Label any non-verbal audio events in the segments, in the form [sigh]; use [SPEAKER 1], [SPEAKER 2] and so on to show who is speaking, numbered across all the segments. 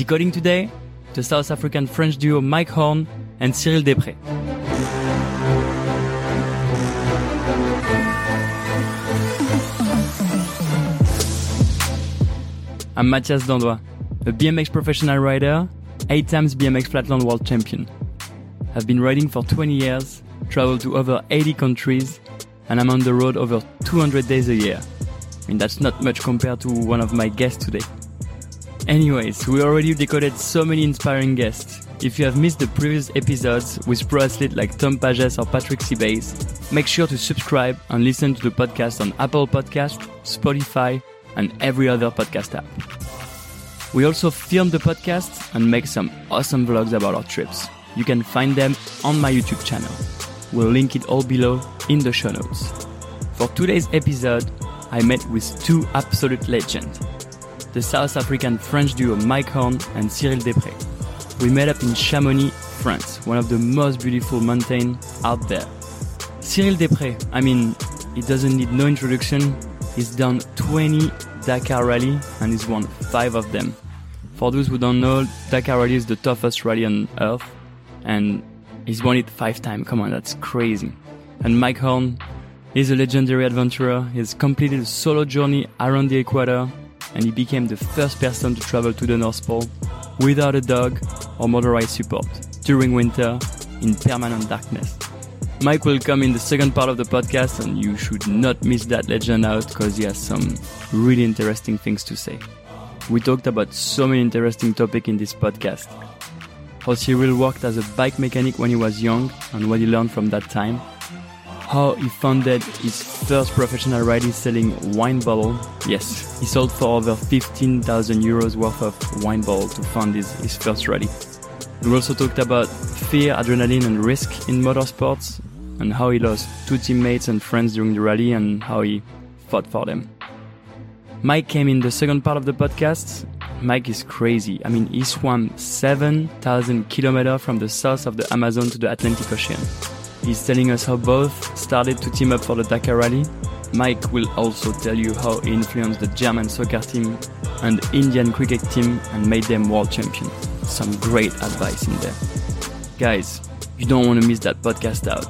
[SPEAKER 1] Decoding today, the South African French duo Mike Horn and Cyril Després. I'm Matthias Dandois, a BMX professional rider, eight times BMX Flatland World Champion. I've been riding for 20 years, traveled to over 80 countries, and I'm on the road over 200 days a year. I mean, that's not much compared to one of my guests today. Anyways, we already decoded so many inspiring guests. If you have missed the previous episodes with pro athletes like Tom Pages or Patrick Seabase, make sure to subscribe and listen to the podcast on Apple Podcast, Spotify, and every other podcast app. We also film the podcast and make some awesome vlogs about our trips. You can find them on my YouTube channel. We'll link it all below in the show notes. For today's episode, I met with two absolute legends the South African French duo Mike Horn and Cyril Després. We met up in Chamonix, France, one of the most beautiful mountains out there. Cyril Després, I mean, he doesn't need no introduction. He's done 20 Dakar Rally and he's won 5 of them. For those who don't know, Dakar Rally is the toughest rally on earth and he's won it 5 times. Come on, that's crazy. And Mike Horn is a legendary adventurer. He's completed a solo journey around the equator and he became the first person to travel to the North Pole without a dog or motorized support during winter in permanent darkness. Mike will come in the second part of the podcast and you should not miss that legend out because he has some really interesting things to say. We talked about so many interesting topics in this podcast. How Cyril worked as a bike mechanic when he was young and what he learned from that time how he founded his first professional riding selling wine bottle. Yes, he sold for over 15,000 euros worth of wine bottle to fund his, his first rally. We also talked about fear, adrenaline, and risk in motorsports, and how he lost two teammates and friends during the rally, and how he fought for them. Mike came in the second part of the podcast. Mike is crazy. I mean, he swam 7,000 kilometers from the south of the Amazon to the Atlantic Ocean. He's telling us how both started to team up for the Dakar Rally. Mike will also tell you how he influenced the German soccer team and Indian cricket team and made them world champions. Some great advice in there. Guys, you don't want to miss that podcast out.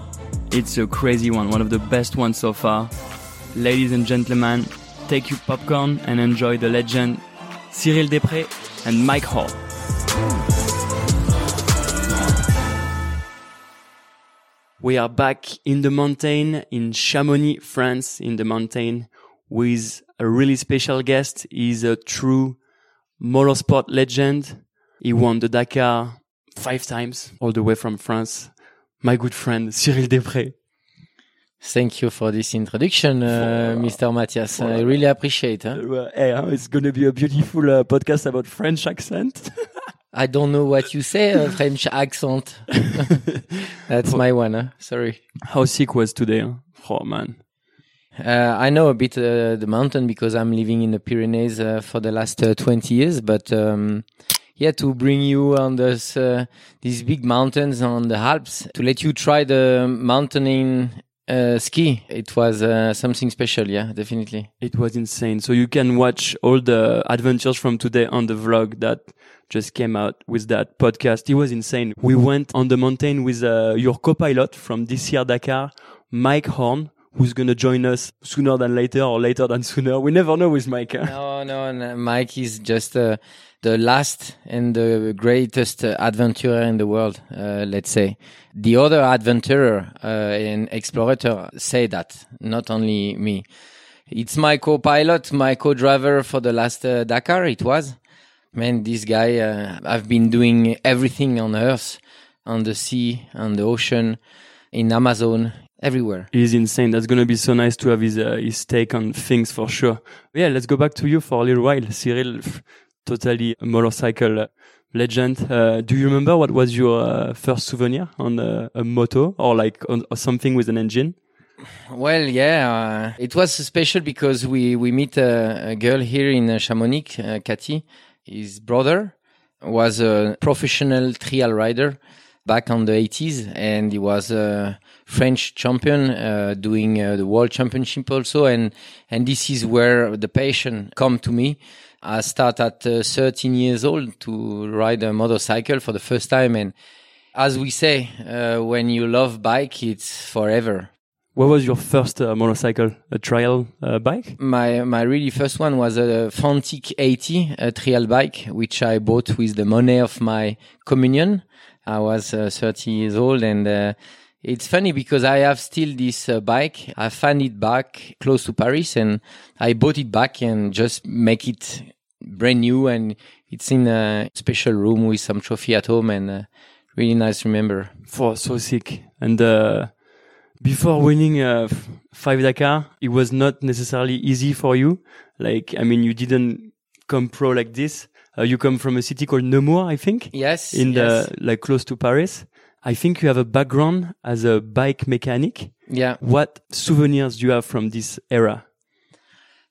[SPEAKER 1] It's a crazy one, one of the best ones so far. Ladies and gentlemen, take your popcorn and enjoy the legend Cyril Després and Mike Horn. We are back in the mountain in Chamonix, France, in the mountain with a really special guest. He's a true motorsport legend. He won the Dakar five times all the way from France. My good friend, Cyril Després.
[SPEAKER 2] Thank you for this introduction, uh, for, Mr. Matthias. I really appreciate it.
[SPEAKER 1] Huh? Hey, it's going to be a beautiful uh, podcast about French accent. [laughs]
[SPEAKER 2] I don't know what you say, uh, French accent. [laughs] That's my one. Huh? Sorry.
[SPEAKER 1] How sick was today? Huh? Oh man.
[SPEAKER 2] Uh, I know a bit uh, the mountain because I'm living in the Pyrenees uh, for the last uh, 20 years, but um, yeah, to bring you on this, uh, these big mountains on the Alps, to let you try the mountaineering uh, ski. It was uh, something special, yeah, definitely.
[SPEAKER 1] It was insane. So you can watch all the adventures from today on the vlog that just came out with that podcast. It was insane. We went on the mountain with uh, your co-pilot from this year Dakar, Mike Horn, who's going to join us sooner than later or later than sooner. We never know with Mike. Huh?
[SPEAKER 2] No, no, no, Mike is just uh, the last and the greatest uh, adventurer in the world, uh, let's say. The other adventurer uh, and explorer say that, not only me. It's my co-pilot, my co-driver for the last uh, Dakar, it was. Man, this guy, uh, I've been doing everything on earth, on the sea, on the ocean, in Amazon, everywhere.
[SPEAKER 1] He's insane. That's going to be so nice to have his, uh, his take on things for sure. Yeah, let's go back to you for a little while. Cyril, totally a motorcycle legend. Uh, do you remember what was your uh, first souvenir on a, a moto or like on, or something with an engine?
[SPEAKER 2] Well, yeah, uh, it was special because we we meet a, a girl here in Chamonix, uh, Cathy. His brother was a professional trial rider, back on the 80s, and he was a French champion uh, doing uh, the World Championship also, and and this is where the passion come to me. I start at uh, 13 years old to ride a motorcycle for the first time, and as we say, uh, when you love bike, it's forever.
[SPEAKER 1] What was your first uh, motorcycle? A trial uh, bike?
[SPEAKER 2] My my really first one was a Fantic 80, a trial bike, which I bought with the money of my communion. I was uh, 30 years old, and uh, it's funny because I have still this uh, bike. I found it back close to Paris, and I bought it back and just make it brand new, and it's in a special room with some trophy at home, and uh, really nice remember.
[SPEAKER 1] For so sick and before winning uh, five Dakar, it was not necessarily easy for you. Like, I mean, you didn't come pro like this. Uh, you come from a city called Nemours, I think.
[SPEAKER 2] Yes.
[SPEAKER 1] In
[SPEAKER 2] yes.
[SPEAKER 1] the, like close to Paris. I think you have a background as a bike mechanic.
[SPEAKER 2] Yeah.
[SPEAKER 1] What souvenirs do you have from this era?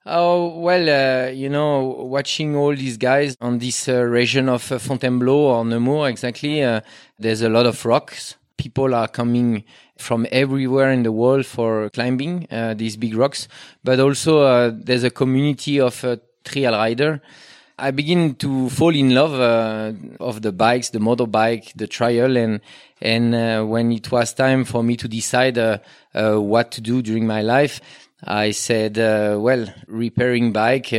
[SPEAKER 2] Oh, well, uh, you know, watching all these guys on this uh, region of uh, Fontainebleau or Nemours, exactly, uh, there's a lot of rocks. People are coming from everywhere in the world for climbing uh, these big rocks, but also uh, there's a community of uh, trial rider. I begin to fall in love uh, of the bikes, the motorbike, the trial, and and uh, when it was time for me to decide uh, what to do during my life, I said, well, repairing bike,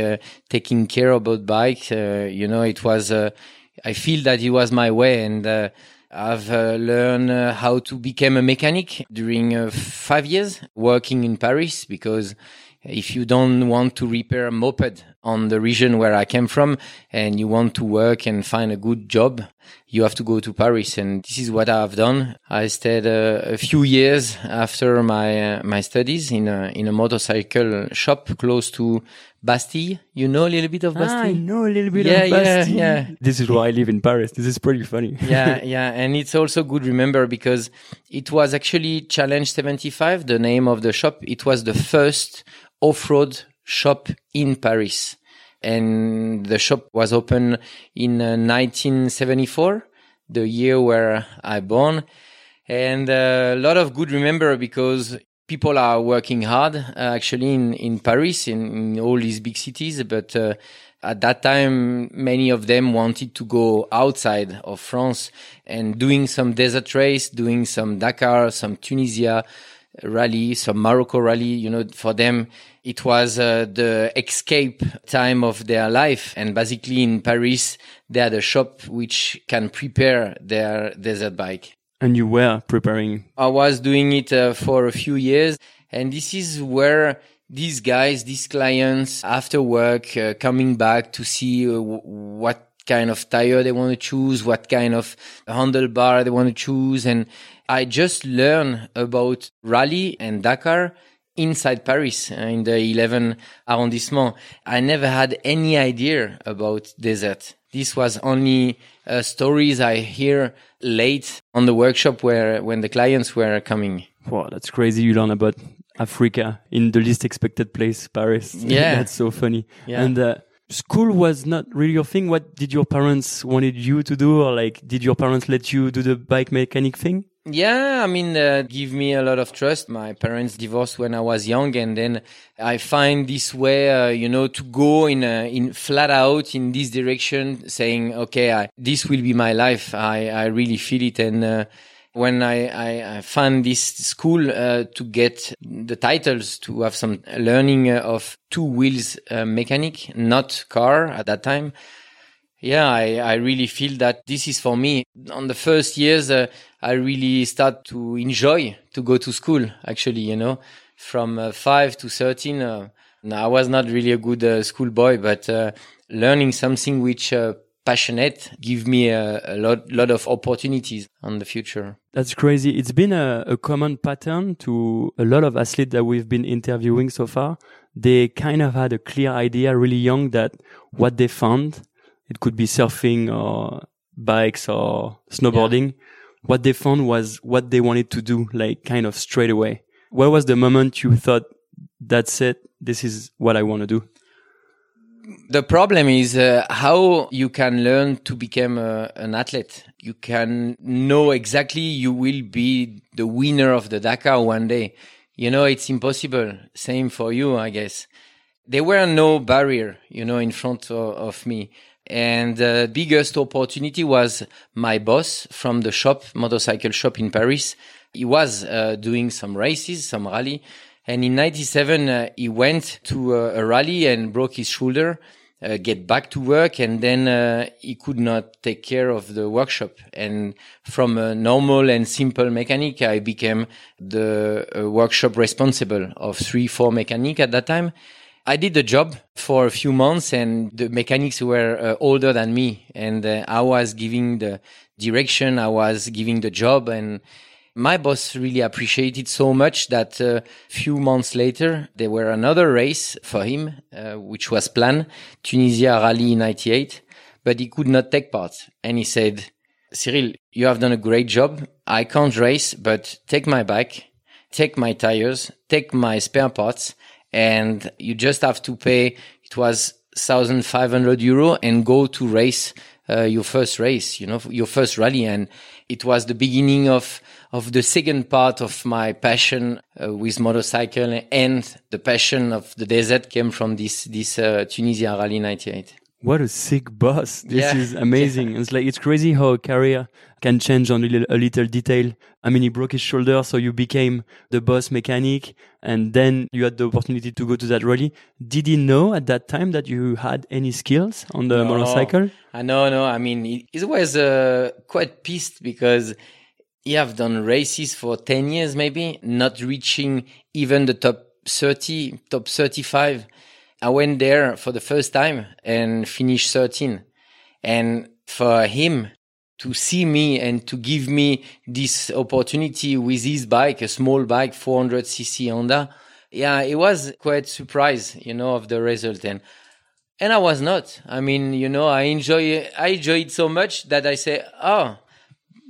[SPEAKER 2] taking care about bike, you know, it was. I feel that it was my way, and I've uh, learned uh, how to become a mechanic during uh, five years working in Paris because if you don't want to repair a moped on the region where I came from and you want to work and find a good job, you have to go to Paris. And this is what I've done. I stayed uh, a few years after my, uh, my studies in a, in a motorcycle shop close to Bastille. You know a little bit of Bastille?
[SPEAKER 1] Ah, I know a little bit
[SPEAKER 2] yeah,
[SPEAKER 1] of Bastille.
[SPEAKER 2] Yeah, yeah.
[SPEAKER 1] This is why I live in Paris. This is pretty funny.
[SPEAKER 2] yeah, yeah. And it's also good remember because it was actually Challenge 75, the name of the shop. It was the first off-road shop in Paris. And the shop was open in uh, 1974, the year where I born. And uh, a lot of good remember because people are working hard uh, actually in, in Paris, in, in, all these big cities. But uh, at that time, many of them wanted to go outside of France and doing some desert race, doing some Dakar, some Tunisia rally, some Morocco rally. You know, for them, it was uh, the escape time of their life. And basically in Paris, they had a shop which can prepare their desert bike.
[SPEAKER 1] And you were preparing?
[SPEAKER 2] I was doing it uh, for a few years. And this is where these guys, these clients, after work, uh, coming back to see uh, what kind of tire they want to choose, what kind of handlebar they want to choose. And I just learned about rally and Dakar inside Paris uh, in the 11 arrondissement. I never had any idea about desert. This was only uh, stories I hear late on the workshop where when the clients were coming.
[SPEAKER 1] Wow, that's crazy. You learn about Africa in the least expected place, Paris. [laughs]
[SPEAKER 2] Yeah,
[SPEAKER 1] that's so funny.
[SPEAKER 2] Yeah.
[SPEAKER 1] And uh, school was not really your thing. What did your parents wanted you to do, or like did your parents let you do the bike mechanic thing?
[SPEAKER 2] Yeah, I mean, uh, give me a lot of trust. My parents divorced when I was young, and then I find this way, uh, you know, to go in a, in flat out in this direction, saying, okay, I, this will be my life. I I really feel it, and uh, when I, I, I, found this school uh, to get the titles to have some learning uh, of two wheels uh, mechanic, not car at that time. Yeah, I, I really feel that this is for me. On the first years, uh, I really start to enjoy to go to school. Actually, you know, from uh, five to thirteen, uh, I was not really a good uh, school boy, but uh, learning something which uh, passionate give me a, a, lot lot of opportunities on the future.
[SPEAKER 1] That's crazy. It's been a, a common pattern to a lot of athletes that we've been interviewing so far. They kind of had a clear idea really young that what they found it could be surfing or bikes or snowboarding. Yeah. What they found was what they wanted to do, like kind of straight away. What was the moment you thought, that's it, this is what I want to do?
[SPEAKER 2] The problem is uh, how you can learn to become uh, an athlete. You can know exactly you will be the winner of the Dakar one day. You know, it's impossible. Same for you, I guess. There were no barrier, you know, in front of, of me. And the biggest opportunity was my boss from the shop, motorcycle shop in Paris. He was uh, doing some races, some rally. And in 97, uh, he went to uh, a rally and broke his shoulder, uh, get back to work. And then uh, he could not take care of the workshop. And from a normal and simple mechanic, I became the uh, workshop responsible of three, four mechanic at that time. I did the job for a few months and the mechanics were uh, older than me. And uh, I was giving the direction, I was giving the job and my boss really appreciated so much that a uh, few months later there were another race for him uh, which was planned Tunisia Rally 98 but he could not take part. And he said Cyril you have done a great job. I can't race but take my bike take my tires take my spare parts and you just have to pay. It was 1,500 euro and go to race uh, your first race, you know, your first rally. And it was the beginning of, of the second part of my passion uh, with motorcycle and the passion of the desert came from this, this uh, Tunisia Rally 98.
[SPEAKER 1] What a sick boss. This yeah. is amazing. Yeah. [laughs] It's like, it's crazy how a career can change on a little, a little detail. I mean, he broke his shoulder, so you became the boss mechanic, and then you had the opportunity to go to that rally. Did he know at that time that you had any skills on the no, motorcycle?
[SPEAKER 2] I know, no. I mean, he, was uh, quite pissed because he have done races for 10 years, maybe, not reaching even the top 30, top 35 I went there for the first time and finished 13. And for him to see me and to give me this opportunity with his bike, a small bike, 400 cc Honda, yeah, it was quite surprised, you know, of the result. And, and I was not. I mean, you know, I enjoy, I enjoy it so much that I say, oh,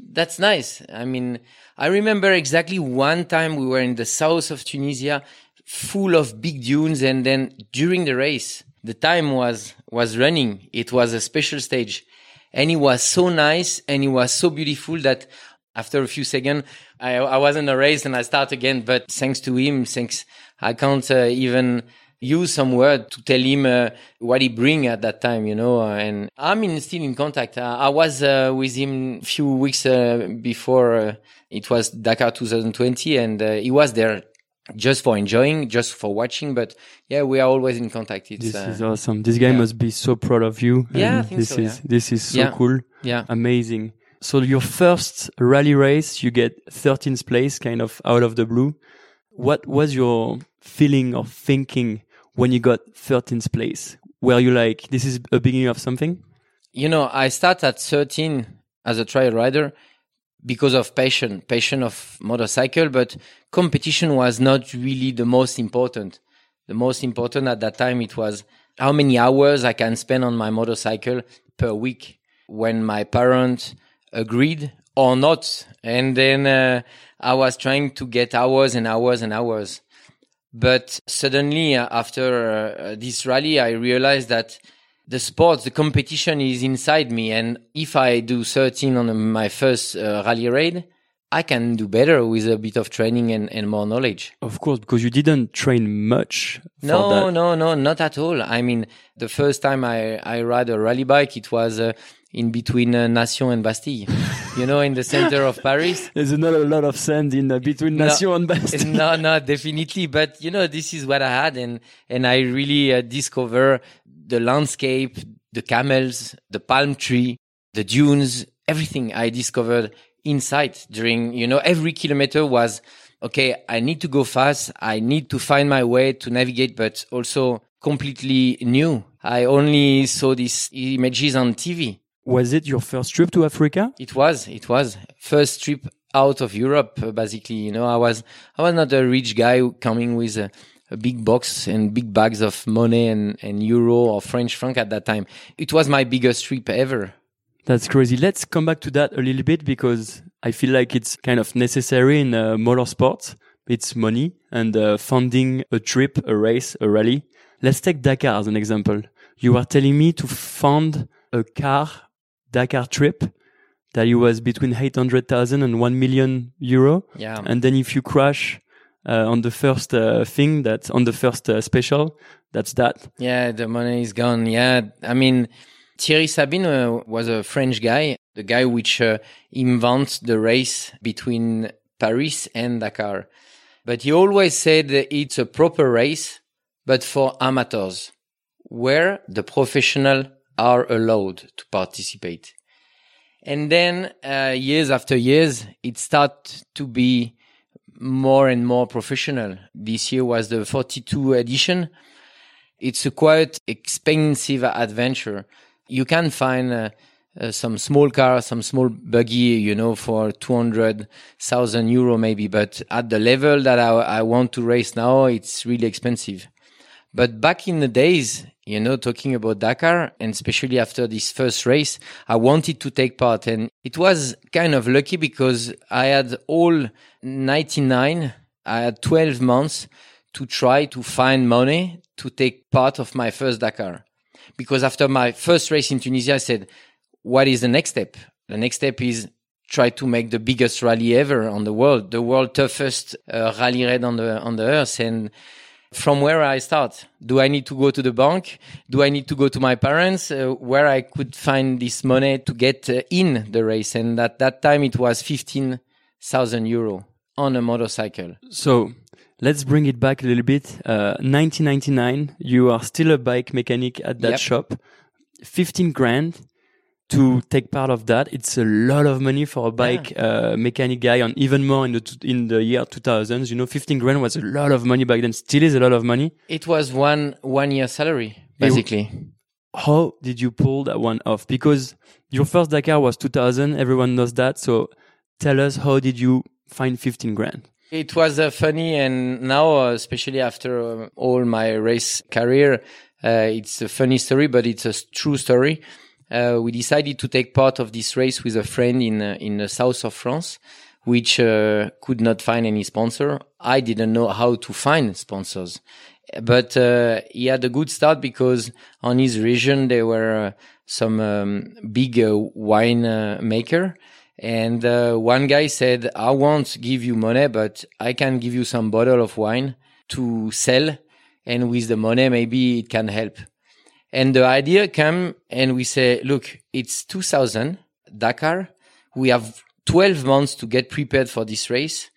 [SPEAKER 2] that's nice. I mean, I remember exactly one time we were in the south of Tunisia full of big dunes. And then during the race, the time was, was running. It was a special stage and it was so nice and it was so beautiful that after a few seconds, I, I wasn't a race and I start again. But thanks to him, thanks, I can't uh, even use some word to tell him uh, what he bring at that time, you know. And I'm in, still in contact. Uh, I was uh, with him few weeks uh, before uh, it was Dakar 2020, and uh, he was there just for enjoying, just for watching. But yeah, we are always in contact.
[SPEAKER 1] It's, this uh, is awesome. This guy yeah. must be so proud of you.
[SPEAKER 2] Yeah,
[SPEAKER 1] this
[SPEAKER 2] so,
[SPEAKER 1] is
[SPEAKER 2] yeah.
[SPEAKER 1] this is so
[SPEAKER 2] yeah.
[SPEAKER 1] cool.
[SPEAKER 2] Yeah,
[SPEAKER 1] amazing. So your first rally race, you get 13th place, kind of out of the blue. What was your feeling or thinking when you got 13th place? Were you like, this is a beginning of something?
[SPEAKER 2] You know, I start at 13 as a trial rider because of passion, passion of motorcycle, but competition was not really the most important. The most important at that time, it was how many hours I can spend on my motorcycle per week when my parents agreed or not. And then uh, I was trying to get hours and hours and hours. But suddenly, uh, after uh, this rally, I realized that the sports, the competition is inside me. And if I do 13 on my first uh, rally raid, I can do better with a bit of training and, and more knowledge.
[SPEAKER 1] Of course, because you didn't train much.
[SPEAKER 2] no,
[SPEAKER 1] that.
[SPEAKER 2] no, no, not at all. I mean, the first time I, I ride a rally bike, it was uh, in between uh, Nation and Bastille, [laughs] you know, in the center of Paris.
[SPEAKER 1] There's not a lot of sand in uh, between no, Nation and Bastille. [laughs]
[SPEAKER 2] No, no, definitely. But, you know, this is what I had. And, and I really uh, discover the landscape, the camels, the palm tree, the dunes, everything I discovered inside during, you know, every kilometer was, okay, I need to go fast. I need to find my way to navigate, but also completely new. I only saw these images on TV.
[SPEAKER 1] Was it your first trip to Africa?
[SPEAKER 2] It was. It was first trip out of Europe. Basically, you know, I was I was not a rich guy coming with a, a big box and big bags of money and, and euro or French franc at that time. It was my biggest trip ever.
[SPEAKER 1] That's crazy. Let's come back to that a little bit because I feel like it's kind of necessary in uh, motorsports. It's money and uh, funding a trip, a race, a rally. let's take Dakar as an example. You were telling me to fund a car Dakar trip that it was between 800,000 and 1 million euro.
[SPEAKER 2] Yeah.
[SPEAKER 1] And then if you crash uh, on the first uh, thing that's on the first uh, special, that's that.
[SPEAKER 2] Yeah, the money is gone. Yeah. I mean, Thierry Sabine uh, was a French guy, the guy which uh, invents the race between Paris and Dakar. But he always said it's a proper race, but for amateurs, where the professional are allowed to participate. And then uh, years after years, it started to be more and more professional. This year was the 42 edition. It's a quite expensive adventure. You can find uh, uh, some small car, some small buggy, you know, for 200,000 euro maybe. But at the level that I, I want to race now, it's really expensive. But back in the days, you know, talking about Dakar and especially after this first race, I wanted to take part and it was kind of lucky because I had all 99, I had 12 months to try to find money to take part of my first Dakar. Because after my first race in Tunisia, I said, what is the next step? The next step is try to make the biggest rally ever on the world, the world toughest uh, rally raid on the, on the earth. And, from where I start. Do I need to go to the bank? Do I need to go to my parents? Uh, where I could find this money to get uh, in the race? And at that time, it was 15,000 euro on a motorcycle.
[SPEAKER 1] So let's bring it back a little bit. Uh, 1999, you are still a bike mechanic at that
[SPEAKER 2] Yep.
[SPEAKER 1] shop. 15 grand to take part of that. It's a lot of money for a bike uh, mechanic guy, and even more in the t- in the year 2000s. You know, 15 grand was a lot of money back then. Still is a lot of money.
[SPEAKER 2] It was one one year salary, basically.
[SPEAKER 1] How did you pull that one off? Because your first Dakar was 2000. Everyone knows that. So tell us, how did you find 15 grand?
[SPEAKER 2] It was uh, funny, and now, uh, especially after uh, all my race career, uh, it's a funny story, but it's a true story. Uh, we decided to take part of this race with a friend in uh, in the south of France, which uh, could not find any sponsor. I didn't know how to find sponsors, but uh, he had a good start because on his region there were uh, some um, big uh, wine maker and one guy said, I won't give you money, but I can give you some bottle of wine to sell. And with the money, maybe it can help. And the idea came and we say, look, it's 2000 Dakar. We have 12 months to get prepared for this race.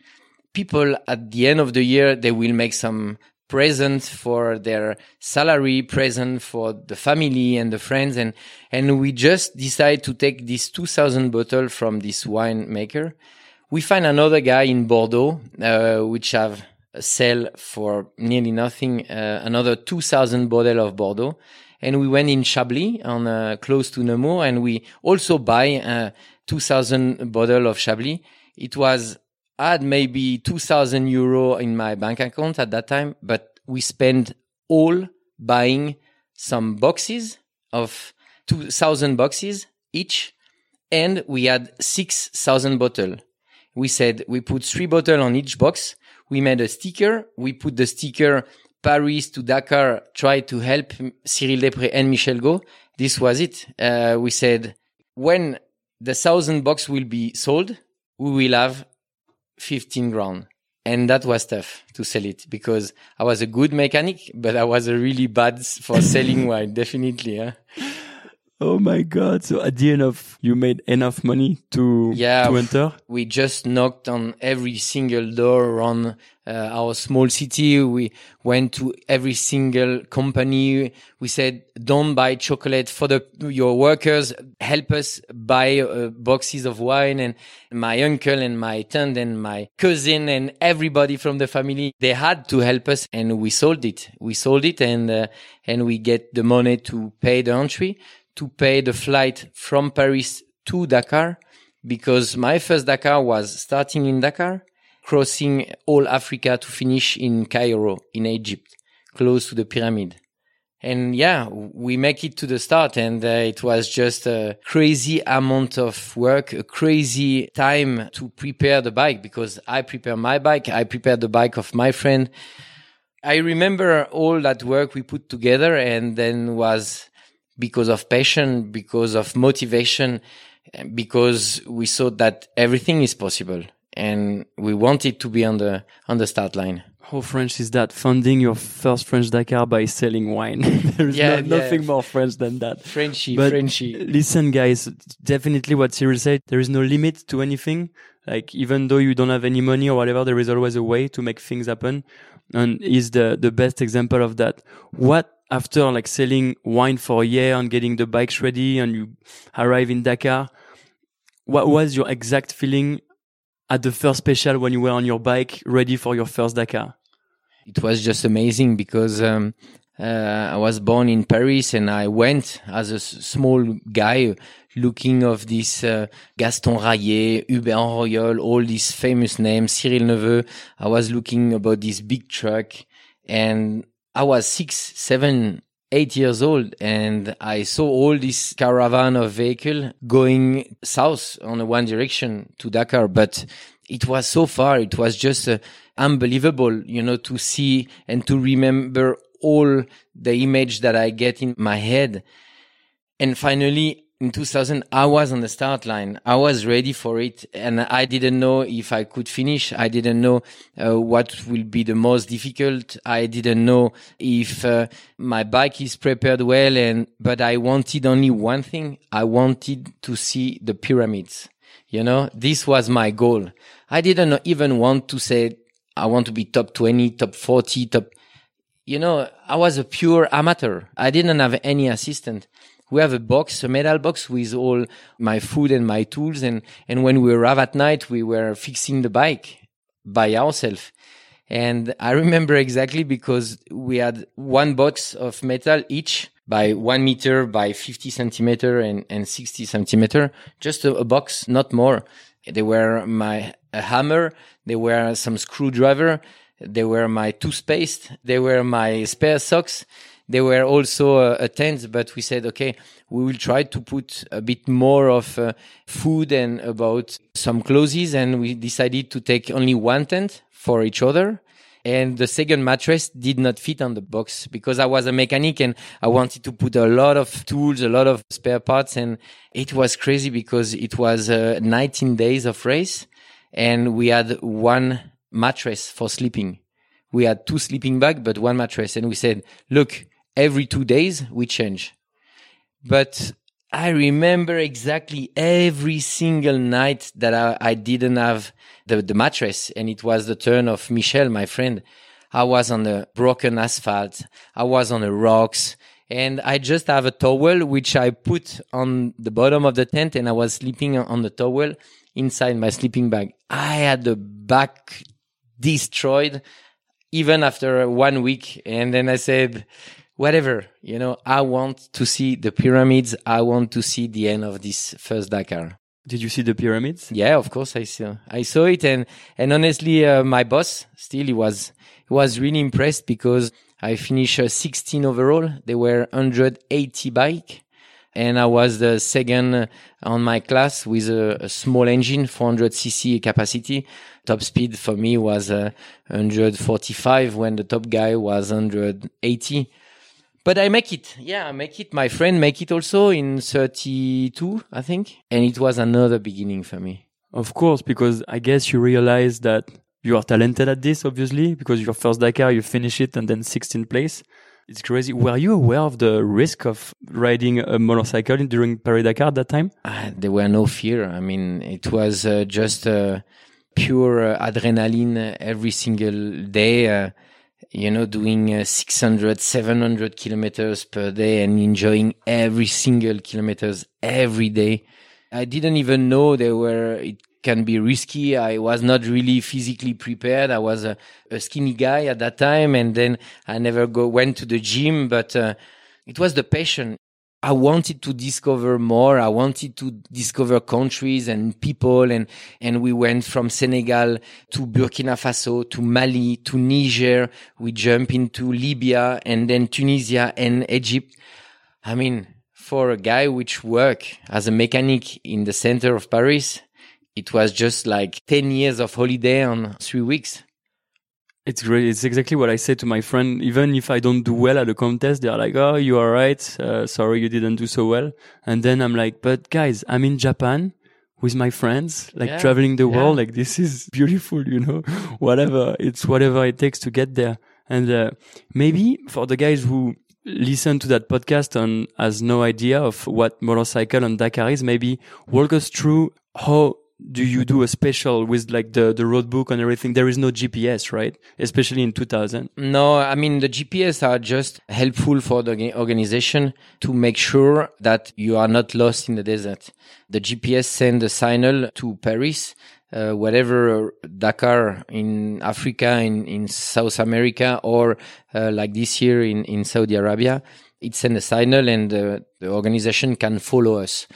[SPEAKER 2] People at the end of the year, they will make some present for their salary, present for the family and the friends. And, and we just decide to take this 2000 bottle from this winemaker. We find another guy in Bordeaux, uh, which have sell for nearly nothing, uh, another 2000 bottle of Bordeaux. And we went in Chablis on, uh, close to Nemours and we also buy, uh, 2000 bottle of Chablis. It was I had maybe 2000 euro in my bank account at that time, but we spent all buying some boxes of 2000 boxes each. And we had 6000 bottle. We said we put three bottle on each box. We made a sticker. We put the sticker Paris to Dakar, try to help Cyril Després and Michel Go. This was it. Uh, we said when the thousand box will be sold, we will have 15 grand. And that was tough to sell it because I was a good mechanic, but I was a really bad for selling [laughs] wine, definitely. Yeah.
[SPEAKER 1] Oh my God. So at the end of, you made enough money to,
[SPEAKER 2] Yeah.
[SPEAKER 1] to enter.
[SPEAKER 2] We just knocked on every single door around uh, our small city. We went to every single company. We said, don't buy chocolate for the, your workers. Help us buy uh, boxes of wine. And my uncle and my aunt and my cousin and everybody from the family, they had to help us and we sold it. We sold it and, uh, and we get the money to pay the entry, to pay the flight from Paris to Dakar because my first Dakar was starting in Dakar, crossing all Africa to finish in Cairo, in Egypt, close to the pyramid. And yeah, we make it to the start and uh, it was just a crazy amount of work, a crazy time to prepare the bike because I prepare my bike. I prepare the bike of my friend. I remember all that work we put together and then was because of passion, because of motivation, because we saw that everything is possible and we wanted to be on the, on the start line.
[SPEAKER 1] How French is that? Funding your first French Dakar by selling wine. [laughs] There's
[SPEAKER 2] Yeah,
[SPEAKER 1] no,
[SPEAKER 2] yeah.
[SPEAKER 1] nothing more French than that.
[SPEAKER 2] Frenchy,
[SPEAKER 1] But
[SPEAKER 2] Frenchy.
[SPEAKER 1] Listen, guys, definitely what Cyril said. There is no limit to anything. Like even though you don't have any money or whatever, there is always a way to make things happen. And he's the the best example of that. What after like selling wine for a year and getting the bikes ready and you arrive in Dakar, what was your exact feeling at the first special when you were on your bike ready for your first Dakar?
[SPEAKER 2] it was just amazing because um, uh, I was born in Paris and I went as a small guy looking of this uh, Gaston Rahier, Hubert Auriol, all these famous names, Cyril Neveu. I was looking about this big truck and I was six, seven, eight years old and I saw all this caravan of vehicle going south on a one direction to Dakar, but it was so far. It was just uh, unbelievable, you know, to see and to remember all the image that I get in my head. And finally, in 2000, I was on the start line. I was ready for it. And I didn't know if I could finish. I didn't know uh, what will be the most difficult. I didn't know if uh, my bike is prepared well. And, but I wanted only one thing. I wanted to see the pyramids. You know, this was my goal. I didn't even want to say, I want to be top 20, top 40, top, you know, I was a pure amateur. I didn't have any assistant. We have a box, a metal box with all my food and my tools. And, and when we arrive at night, we were fixing the bike by ourselves. And I remember exactly because we had one box of metal each by one meter by 50 centimeter and, and 60 centimeter, just a, a box, not more. There were my hammer. There were some screwdriver. There were my toothpaste. There were my spare socks. There were also a, a tent, but we said, okay, we will try to put a bit more of uh, food and about some clothes. And we decided to take only one tent for each other. And the second mattress did not fit on the box because I was a mechanic and I wanted to put a lot of tools, a lot of spare parts. And it was crazy because it was uh, 19 days of race and we had one mattress for sleeping. We had two sleeping bags, but one mattress. And we said, look, every two days we change. But I remember exactly every single night that I, I didn't have the, the mattress and it was the turn of Michel, my friend. I was on the broken asphalt. I was on the rocks and I just have a towel which I put on the bottom of the tent and I was sleeping on the towel inside my sleeping bag. I had the back destroyed even after one week. And then I said, whatever, you know, I want to see the pyramids. I want to see the end of this first Dakar.
[SPEAKER 1] Did you see the pyramids?
[SPEAKER 2] Yeah, of course I saw, I saw it. And, and honestly, uh, my boss still, he was, he was really impressed because I finished uh, 16 overall. There were 180 bike and I was the second uh, on my class with a, a small engine, 400 cc capacity. Top speed for me was uh, 145 when the top guy was 180. But I make it. Yeah, I make it. My friend make it also in 32, I think. And it was another beginning for me.
[SPEAKER 1] Of course, because I guess you realize that you are talented at this, obviously, because your first Dakar, you finish it and then 16th place. It's crazy. Were you aware of the risk of riding a motorcycle during Paris Dakar at that time?
[SPEAKER 2] Uh, there were no fear. I mean, it was uh, just uh, pure uh, adrenaline every single day. You know, doing uh, 600, 700 kilometers per day and enjoying every single kilometers every day. I didn't even know there were, it can be risky. I was not really physically prepared. I was a, a skinny guy at that time. And then I never go, went to the gym, but uh, it was the passion. I wanted to discover more. I wanted to discover countries and people. And, and we went from Senegal to Burkina Faso to Mali to Niger. We jump into Libya and then Tunisia and Egypt. I mean, for a guy which work as a mechanic in the center of Paris, it was just like 10 years of holiday on three weeks.
[SPEAKER 1] It's great. It's exactly what I say to my friend. Even if I don't do well at a contest, they're like, "Oh, you are right. Uh, sorry, you didn't do so well." And then I'm like, "But guys, I'm in Japan with my friends, like
[SPEAKER 2] Yeah,
[SPEAKER 1] traveling the
[SPEAKER 2] yeah.
[SPEAKER 1] world. Like this is beautiful, you know. [laughs] whatever it's whatever it takes to get there." And uh, maybe for the guys who listen to that podcast and has no idea of what motorcycle and Dakar is, maybe walk us through how do you do a special with like the, the road book and everything? There is no GPS, right? Especially in 2000.
[SPEAKER 2] No, I mean, the GPS are just helpful for the organization to make sure that you are not lost in the desert. The GPS send a signal to Paris, uh, whatever Dakar in Africa, in, in South America, or uh, like this year in, in Saudi Arabia. It send a signal and uh, the organization can follow us.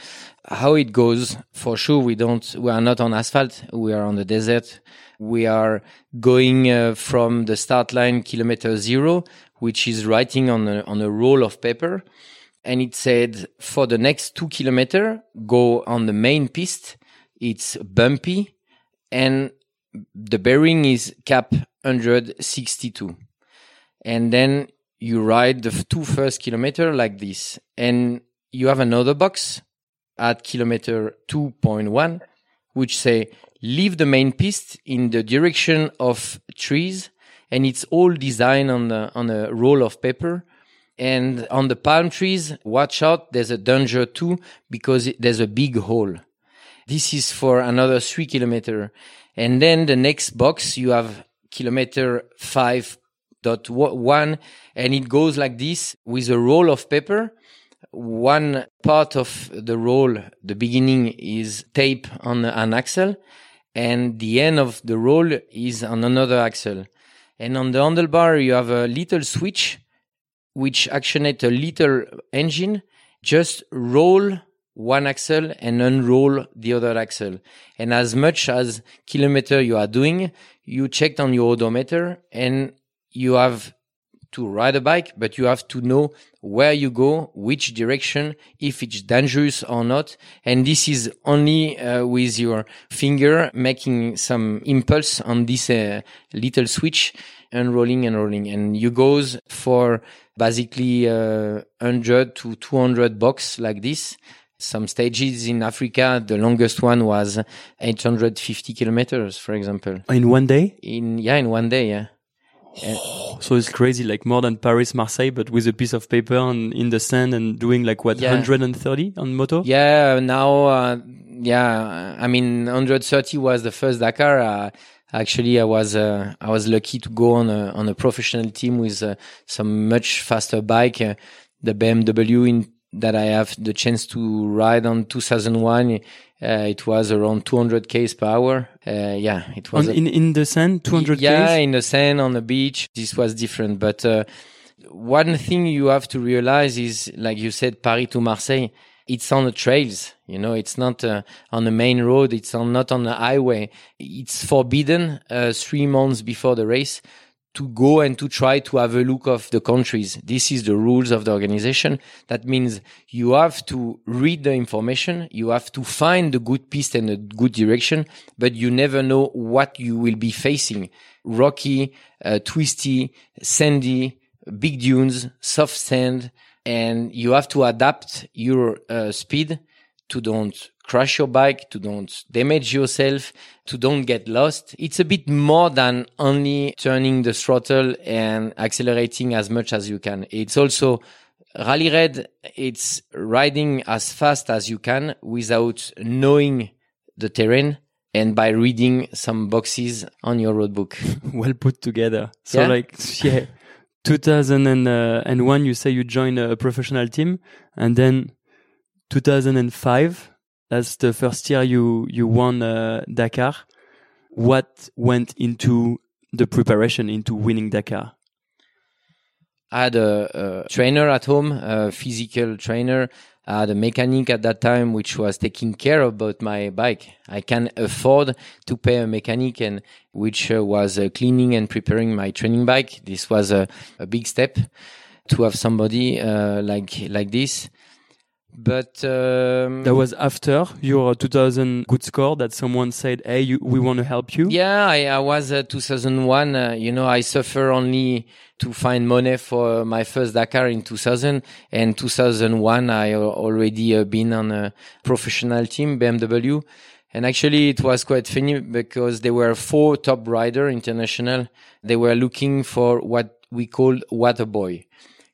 [SPEAKER 2] How it goes, for sure, we don't, we are not on asphalt. We are on the desert. We are going uh, from the start line kilometer zero, which is writing on a, on a roll of paper. And it said for the next two kilometer, go on the main piste. It's bumpy and the bearing is cap 162. And then you ride the two first kilometer like this. And you have another box at kilometer 2.1, which say leave the main piste in the direction of trees. And it's all designed on the, on a roll of paper. And on the palm trees, watch out. There's a danger too, because there's a big hole. This is for another three kilometer. And then the next box, you have kilometer five dot one, and it goes like this with a roll of paper. One part of the roll, the beginning is tape on an axle, and the end of the roll is on another axle. And on the handlebar, you have a little switch which actionate a little engine. Just roll one axle and unroll the other axle. And as much as kilometer you are doing, you checked on your odometer and you have to ride a bike, but you have to know where you go, which direction, if it's dangerous or not. And this is only uh, with your finger making some impulse on this uh, little switch, and rolling and rolling. And you goes for basically uh, 100 to 200 box like this. Some stages in Africa, the longest one was 850 kilometers, for example.
[SPEAKER 1] In one day?
[SPEAKER 2] In, yeah, in one day, yeah.
[SPEAKER 1] So it's crazy, like more than Paris, Marseille, but with a piece of paper and in the sand and doing like what,
[SPEAKER 2] Yeah.
[SPEAKER 1] 130 on moto?
[SPEAKER 2] Yeah, now, uh, yeah, I mean, 130 was the first Dakar. Uh, actually, I was, uh, I was lucky to go on a, on a professional team with uh, some much faster bike, uh, the BMW in, that I have the chance to ride on 2001. Uh, it was around 200 k's per hour. Uh, yeah, it was
[SPEAKER 1] On,
[SPEAKER 2] a-
[SPEAKER 1] in, in the sand, 200
[SPEAKER 2] yeah,
[SPEAKER 1] Ks?
[SPEAKER 2] in the sand on the beach, this was different. But uh, one thing you have to realize is, like you said, Paris to Marseille, it's on the trails. You know, it's not uh, on the main road. It's on, not on the highway. It's forbidden uh, three months before the race to go and to try to have a look of the countries. This is the rules of the organization. That means you have to read the information. You have to find the good piece and the good direction, but you never know what you will be facing. Rocky, uh, twisty, sandy, big dunes, soft sand, and you have to adapt your uh, speed to don't crash your bike, to don't damage yourself, to don't get lost. It's a bit more than only turning the throttle and accelerating as much as you can. It's also rally raid. It's riding as fast as you can without knowing the terrain and by reading some boxes on your road book. [laughs]
[SPEAKER 1] well put together. So
[SPEAKER 2] Yeah.
[SPEAKER 1] like, yeah, 2001, uh, you say you join a professional team and then 2005, that's the first year you, you won uh, Dakar. What went into the preparation into winning Dakar?
[SPEAKER 2] I had a, a trainer at home, a physical trainer. I had a mechanic at that time, which was taking care of about my bike. I can afford to pay a mechanic and which uh, was uh, cleaning and preparing my training bike. This was a, a big step to have somebody uh, like like this. But um,
[SPEAKER 1] That was after your 2000 good score that someone said, "Hey, you, we want to help you."
[SPEAKER 2] Yeah, I, I was uh, 2001. Uh, you know, I suffer only to find money for my first Dakar in 2000 and 2001. I already uh, been on a professional team, BMW. And actually it was quite funny because there were four top rider international. They were looking for what we called water boy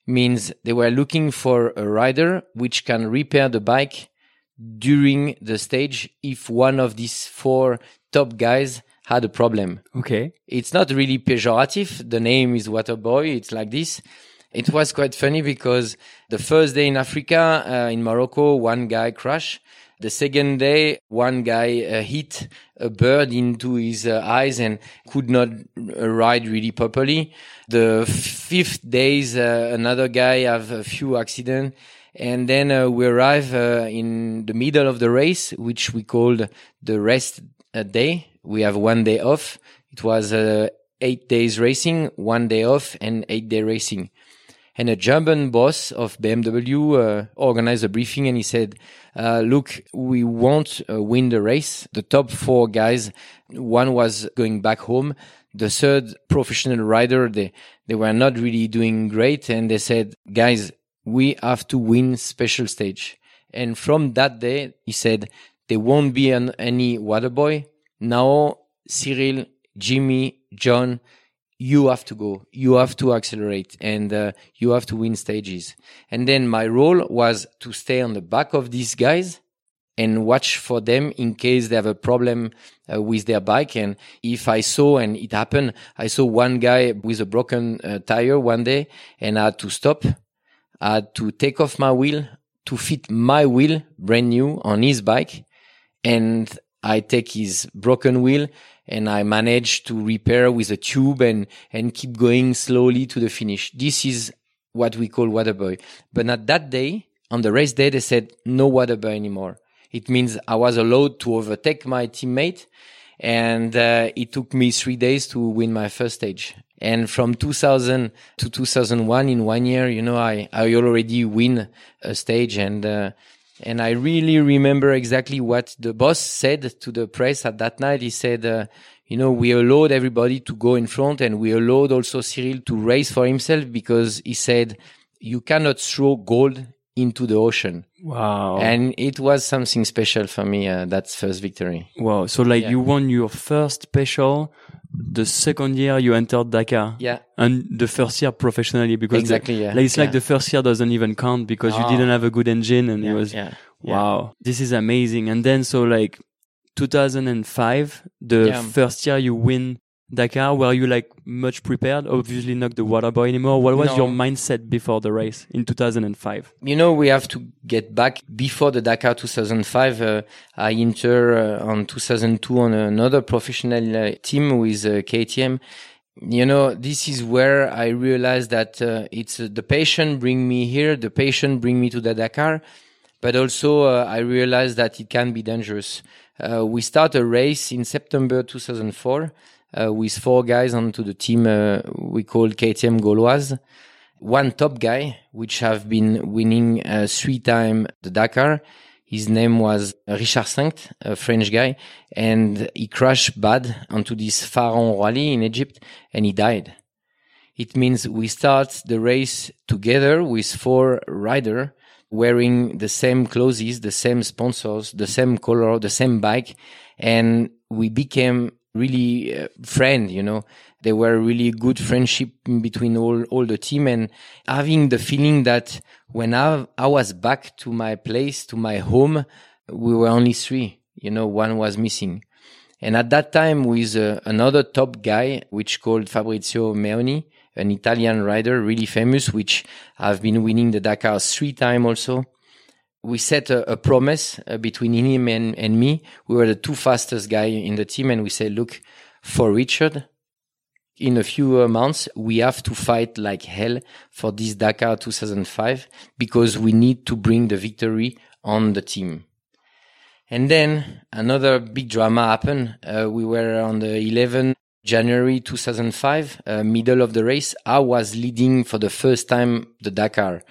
[SPEAKER 2] means they were looking for a rider which can repair the bike during the stage if one of these four top guys had a problem.
[SPEAKER 1] Okay.
[SPEAKER 2] It's not really pejorative. The name is Waterboy. It's like this. It was quite funny because the first day in Africa, uh, in Morocco, one guy crashed. The second day, one guy uh, hit a bird into his uh, eyes and could not uh, ride really properly. The fifth days, uh, another guy have a few accidents. And then uh, we arrive uh, in the middle of the race, which we called the rest uh, day. We have one day off. It was eight days racing, one day off, and eight day racing. And a German boss of BMW uh, organized a briefing, and he said, uh, "Look, we won't uh, win the race. The top four guys, one was going back home. The third professional rider, they they were not really doing great, and they said, guys." we have to win special stage. And from that day, he said, there won't be an, any water boy. Now, Cyril, Jimmy, John, you have to go. You have to accelerate and uh, you have to win stages. And then my role was to stay on the back of these guys and watch for them in case they have a problem uh, with their bike. And if I saw, and it happened, I saw one guy with a broken uh, tire one day and I had to stop I had to take off my wheel to fit my wheel brand new on his bike. And I take his broken wheel and I manage to repair with a tube and, and keep going slowly to the finish. This is what we call water boy. But at that day, on the race day, they said no water boy anymore. It means I was allowed to overtake my teammate and uh, it took me three days to win my first stage. And from 2000 to 2001, in one year, you know, I, I already win a stage and, uh, and I really remember exactly what the boss said to the press at that night. He said, uh, you know, we allowed everybody to go in front and we allowed also Cyril to race for himself because he said, you cannot throw gold into the ocean.
[SPEAKER 1] Wow.
[SPEAKER 2] And it was something special for me, uh, that first victory.
[SPEAKER 1] wow. So like
[SPEAKER 2] Yeah.
[SPEAKER 1] you won your first special the second year you entered Dakar.
[SPEAKER 2] Yeah.
[SPEAKER 1] And the first year professionally because the-
[SPEAKER 2] Exactly, yeah.
[SPEAKER 1] like, it's like
[SPEAKER 2] Yeah.
[SPEAKER 1] the first year doesn't even count because you
[SPEAKER 2] ah.
[SPEAKER 1] didn't have a good engine and it was
[SPEAKER 2] yeah. yeah.
[SPEAKER 1] wow. This is amazing. And then so like 2005, the
[SPEAKER 2] Yeah.
[SPEAKER 1] first year you win Dakar, were you like much prepared? Obviously not the water boy anymore. What was
[SPEAKER 2] No.
[SPEAKER 1] your mindset before the race in 2005?
[SPEAKER 2] You know, we have to get back before the Dakar 2005. Uh, I enter uh, on 2002 on another professional uh, team with uh, KTM. You know, this is where I realized that uh, it's uh, the passion bring me here, the passion bring me to the Dakar, but also uh, I realized that it can be dangerous. Uh, we start a race in September 2004 uh, with four guys onto the team uh, we call KTM Gauloises one top guy, which have been winning uh, three time the Dakar. His name was Richard Sainct, a French guy, and he crashed bad onto this Pharaon rally in Egypt, and he died. It means we start the race together with four rider wearing the same clothes, the same sponsors, the same color, the same bike, and we became really uh, friend, you know. There were really good friendship between all, all the team and having the feeling that when I, I was back to my place, to my home, we were only three, you know, one was missing. And at that time with uh, another top guy, which called Fabrizio Meoni, an Italian rider, really famous, which have been winning the Dakar three times also. We set a, a promise uh, between him and, and me. We were the two fastest guy in the team. And we said, look, for Richard, in a few uh, months, we have to fight like hell for this Dakar 2005 because we need to bring the victory on the team. And then another big drama happened. Uh, we were on the 11 January 2005, uh, middle of the race. I was leading for the first time the Dakar.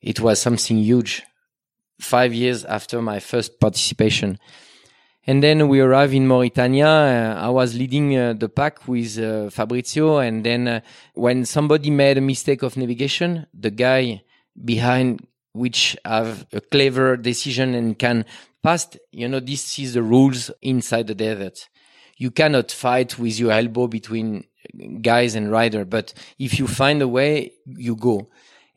[SPEAKER 2] It was something huge five years after my first participation. And then we arrived in Mauritania. Uh, I was leading uh, the pack with uh, Fabrizio. And then uh, when somebody made a mistake of navigation, the guy behind which have a clever decision and can pass, you know, this is the rules inside the desert. You cannot fight with your elbow between guys and rider, but if you find a way, you go.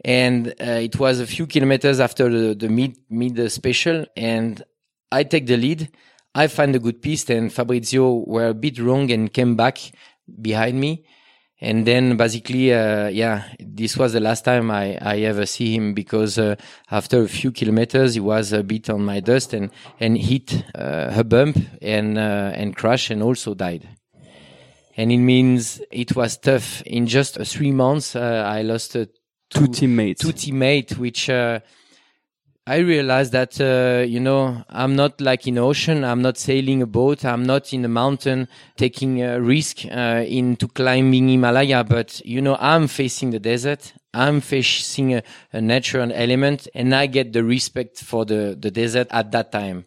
[SPEAKER 2] And uh, it was a few kilometers after the, the mid mid special, and I take the lead. I find a good piste, and Fabrizio were a bit wrong and came back behind me. And then basically, uh, yeah, this was the last time I, I ever see him because uh, after a few kilometers, he was a bit on my dust and and hit uh, a bump and uh, and crashed and also died and it means it was tough. In just three months, uh, I lost
[SPEAKER 1] two, teammates.
[SPEAKER 2] Two teammates, which uh, I realized that uh, you know I'm not like in ocean. I'm not sailing a boat. I'm not in the mountain taking a risk uh, into climbing Himalaya. But you know I'm facing the desert. I'm facing a, a natural element, and I get the respect for the the desert at that time.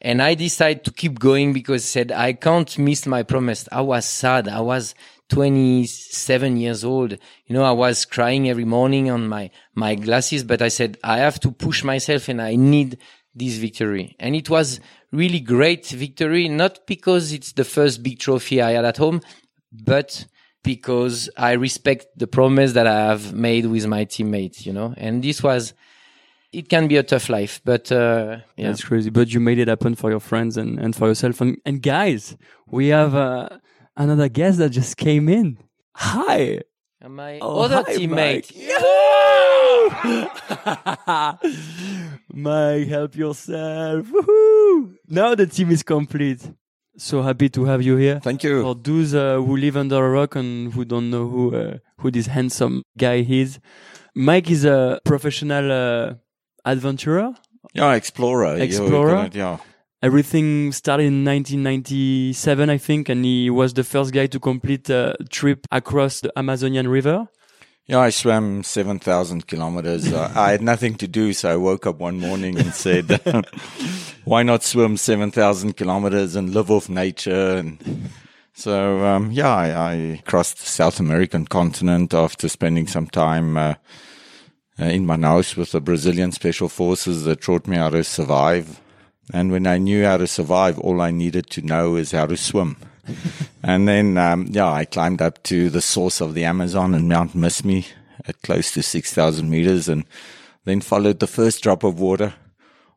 [SPEAKER 2] And I decided to keep going because I said, I can't miss my promise. I was sad. I was 27 years old. You know, I was crying every morning on my, my glasses, but I said, I have to push myself and I need this victory. And it was really great victory, not because it's the first big trophy I had at home, but because I respect the promise that I have made with my teammates, you know, and this was, it can be a tough life, but uh,
[SPEAKER 1] yeah. That's crazy. But you made it happen for your friends and, and for yourself. And, and guys, we have uh, another guest that just came in. Hi.
[SPEAKER 2] And my oh, other hi, teammate.
[SPEAKER 1] Mike. [laughs] Mike, help yourself. Woohoo! Now the team is complete. So happy to have you here.
[SPEAKER 3] Thank you.
[SPEAKER 1] For those uh, who live under a rock and who don't know who uh, who this handsome guy is, Mike is a professional uh, adventurer.
[SPEAKER 3] Yeah, explorer.
[SPEAKER 1] Explorer.
[SPEAKER 3] yeah.
[SPEAKER 1] Everything started in 1997, I think, and he was the first guy to complete a trip across the Amazonian River.
[SPEAKER 3] Yeah, I swam 7,000 kilometers. uh, [laughs] I had nothing to do, so I woke up one morning and said, [laughs] why not swim 7,000 kilometers and live off nature? And so, um, yeah, I, I, crossed the South American continent after spending some time uh, uh, in Manaus with the Brazilian Special Forces that taught me how to survive. And when I knew how to survive, all I needed to know is how to swim. [laughs] and then, um, yeah, I climbed up to the source of the Amazon and Mount Mismi at close to 6,000 meters and then followed the first drop of water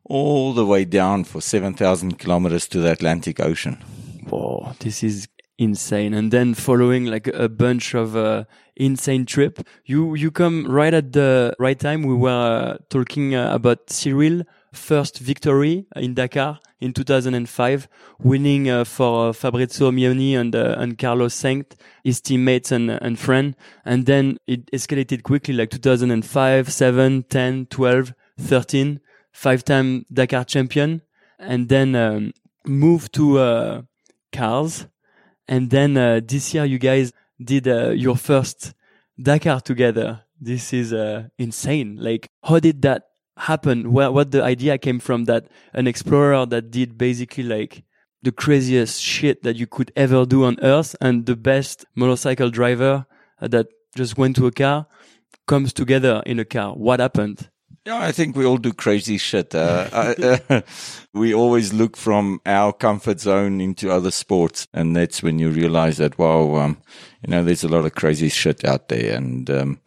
[SPEAKER 3] all the way down for 7,000 kilometers to the Atlantic Ocean.
[SPEAKER 1] Wow, this is insane. And then following like a bunch of uh, insane trip, you you come right at the right time. We were uh, talking uh, about Cyril first victory in Dakar in 2005, winning uh, for uh, Fabrizio Meoni and uh, and Carlos Sainz, his teammates and and friend. And then it escalated quickly, like 2005, 7, 10, 12, 13, five-time Dakar champion, and then um, moved to cars and then uh, this year, you guys did uh, your first Dakar together. This is uh, insane. Like, how did that happen? Where, what the idea came from that an explorer that did basically like the craziest shit that you could ever do on earth and the best motorcycle driver that just went to a car comes together in a car. What happened?
[SPEAKER 3] Yeah, I think we all do crazy shit. Uh, uh, [laughs] we always look from our comfort zone into other sports, and that's when you realize that wow, um, you know, there's a lot of crazy shit out there, and um,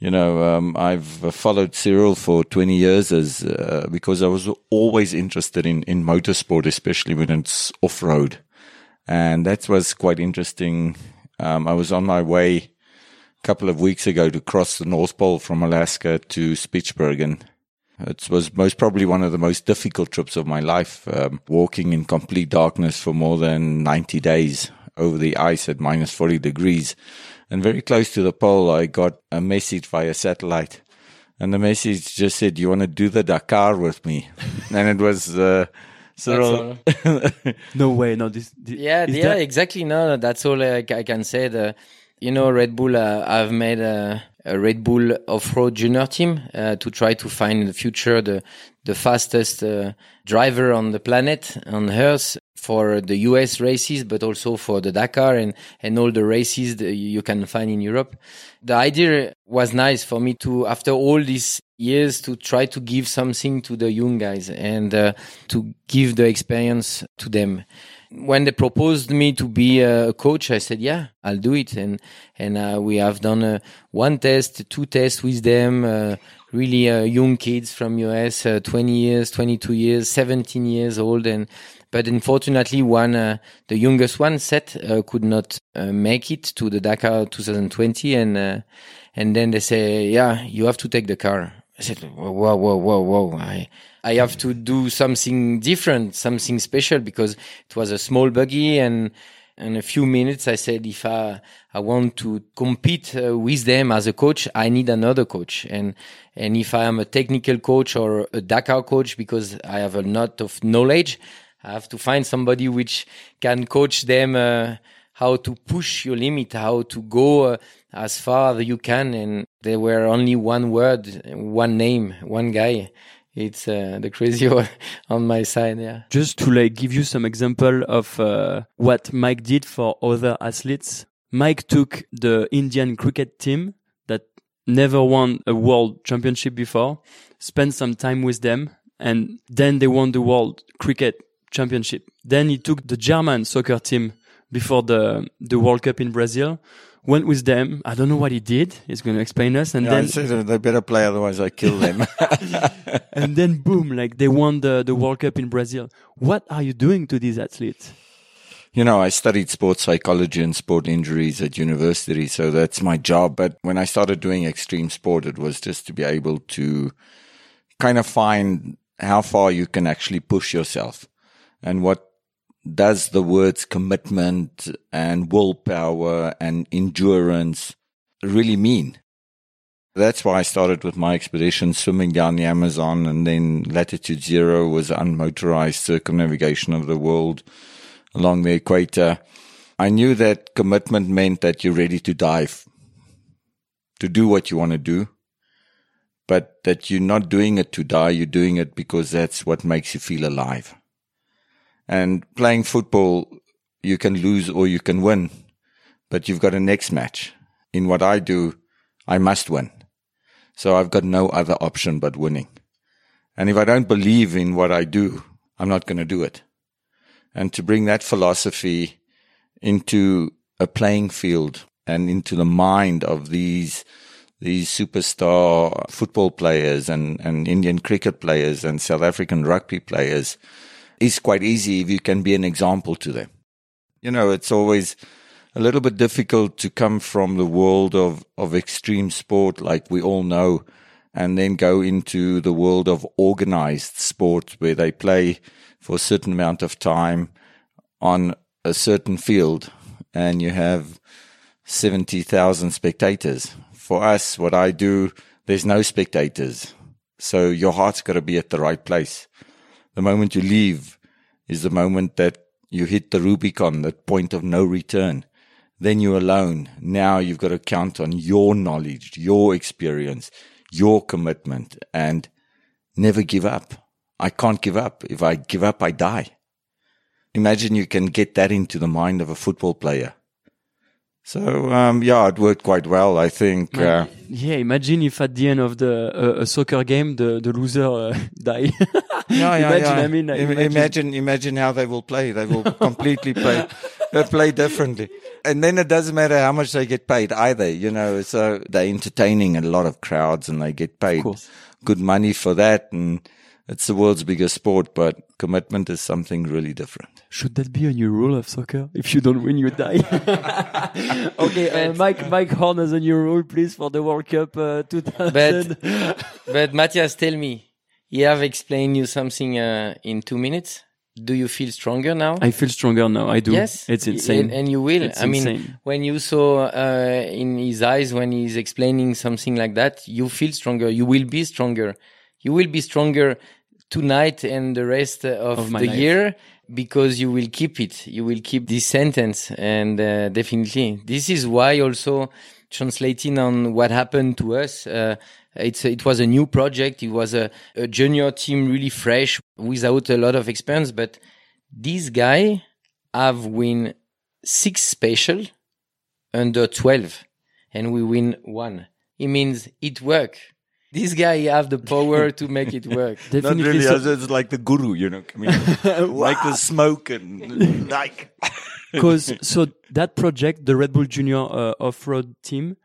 [SPEAKER 3] you know, um, I've followed Cyril for 20 years as uh, because I was always interested in in motorsport, especially when it's off road, and that was quite interesting. Um, I was on my way a couple of weeks ago to cross the North Pole from Alaska to Spitsbergen. It was most probably one of the most difficult trips of my life, um, walking in complete darkness for more than 90 days over the ice at minus 40 degrees. And very close to the pole, I got a message via satellite. And the message just said, you want to do the Dakar with me?" [laughs] and it was uh,
[SPEAKER 1] Cyril. [laughs] no way, no. This, this
[SPEAKER 2] yeah, yeah, that... exactly. No, that's all I, I can say. The you know, Red Bull uh, have made a, a Red Bull off-road junior team uh, to try to find in the future the the fastest uh, driver on the planet on Earth for the US races, but also for the Dakar and and all the races you can find in Europe. The idea was nice for me to, after all these years, to try to give something to the young guys and uh, to give the experience to them when they proposed me to be a coach, I said, yeah, I'll do it. And, and, uh, we have done uh, one test, two tests with them, uh, really, uh, young kids from US, uh, 20 years, 22 years, 17 years old. And, but unfortunately, one, uh, the youngest one, Seth, could not make it to the Dakar 2020. And, and then they say, yeah, you have to take the car. I said, whoa, whoa, whoa, whoa. I, I have to do something different, something special because it was a small buggy and, in a few minutes, I said, if I, I want to compete uh, with them as a coach, I need another coach. And, and if I am a technical coach or a Dakar coach, because I have a lot of knowledge, I have to find somebody which can coach them, uh, how to push your limit, how to go uh, as far as you can. And there were only one word, one name, one guy it's uh, the crazy [laughs] on my side. Yeah.
[SPEAKER 1] Just to like give you some example of uh, what Mike did for other athletes. Mike took the Indian cricket team that never won a world championship before, spent some time with them, and then they won the world cricket championship. Then he took the German soccer team before the the World Cup in Brazil went with them. I don't know what he did. He's going to explain us. And
[SPEAKER 3] yeah,
[SPEAKER 1] then
[SPEAKER 3] they better play, otherwise I kill them. [laughs]
[SPEAKER 1] and then boom, like they won the, the World Cup in Brazil. What are you doing to these athletes?
[SPEAKER 3] You know, I studied sports psychology and sport injuries at university, so that's my job. But when I started doing extreme sport, it was just to be able to kind of find how far you can actually push yourself and what does the words commitment and willpower and endurance really mean? That's why I started with my expedition, swimming down the Amazon, and then Latitude Zero was unmotorized circumnavigation of the world along the equator. I knew that commitment meant that you're ready to dive, to do what you want to do, but that you're not doing it to die, you're doing it because that's what makes you feel alive. And playing football, you can lose or you can win, but you've got a next match. In what I do, I must win. So I've got no other option but winning. And if I don't believe in what I do, I'm not going to do it. And to bring that philosophy into a playing field and into the mind of these these superstar football players and, and Indian cricket players and South African rugby players is quite easy if you can be an example to them. You know, it's always a little bit difficult to come from the world of, of extreme sport, like we all know, and then go into the world of organized sport where they play for a certain amount of time on a certain field and you have 70,000 spectators. For us, what I do, there's no spectators. So your heart's got to be at the right place the moment you leave is the moment that you hit the Rubicon, that point of no return. Then you're alone. Now you've got to count on your knowledge, your experience, your commitment, and never give up. I can't give up. If I give up, I die. Imagine you can get that into the mind of a football player. So um, yeah, it worked quite well. I think. Uh,
[SPEAKER 1] yeah, imagine if at the end of the uh, a soccer game the the loser uh, [laughs] die.
[SPEAKER 3] yeah, yeah, [laughs] imagine, yeah. I mean, imagine. imagine, imagine how they will play. They will completely play, play differently. And then it doesn't matter how much they get paid either. You know, so they're entertaining a lot of crowds and they get paid good money for that. And it's the world's biggest sport, but commitment is something really different.
[SPEAKER 1] Should that be a new rule of soccer? If you don't win, you die. [laughs] okay, uh, Mike Mike Horn has a new rule, please, for the World Cup uh, 2000.
[SPEAKER 2] But, [laughs] but Matthias, tell me, he have explained you something uh, in two minutes. Do you feel stronger now?
[SPEAKER 1] I feel stronger now. I do.
[SPEAKER 2] Yes,
[SPEAKER 1] it's insane,
[SPEAKER 2] and, and you will.
[SPEAKER 1] It's
[SPEAKER 2] I mean,
[SPEAKER 1] insane.
[SPEAKER 2] when you saw uh, in his eyes when he's explaining something like that, you feel stronger. You will be stronger. You will be stronger tonight and the rest of,
[SPEAKER 1] of
[SPEAKER 2] the
[SPEAKER 1] life.
[SPEAKER 2] year because you will keep it. You will keep this sentence, and uh, definitely, this is why also translating on what happened to us, uh, it's it was a new project. It was a, a junior team, really fresh, without a lot of experience. But this guy have win six special under twelve, and we win one. It means it work. This guy have the power to make it work. [laughs]
[SPEAKER 3] Not
[SPEAKER 1] Definitely.
[SPEAKER 3] really.
[SPEAKER 1] so-
[SPEAKER 3] as It's like the guru, you know. I mean, [laughs] like the smoke and [laughs] like.
[SPEAKER 1] Because so that project, the Red Bull Junior uh, off-road team,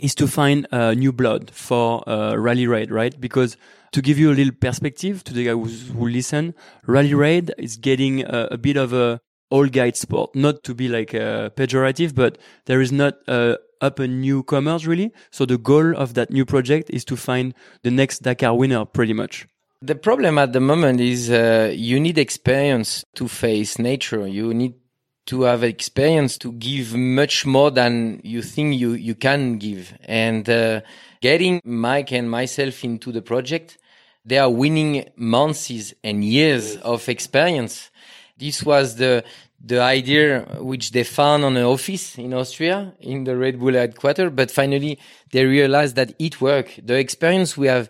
[SPEAKER 1] is to find uh, new blood for uh, Rally Raid, right? Because to give you a little perspective to the guy who's, who listen, Rally Raid is getting a, a bit of a all guide sport. Not to be like uh, pejorative, but there is not uh, up a newcomers really. So the goal of that new project is to find the next Dakar winner, pretty much.
[SPEAKER 2] The problem at the moment is uh, you need experience to face nature. You need to have experience to give much more than you think you, you can give. And uh, getting Mike and myself into the project, they are winning months and years of experience. This was the the idea which they found on an office in Austria in the Red Bull headquarters, but finally they realized that it worked. The experience we have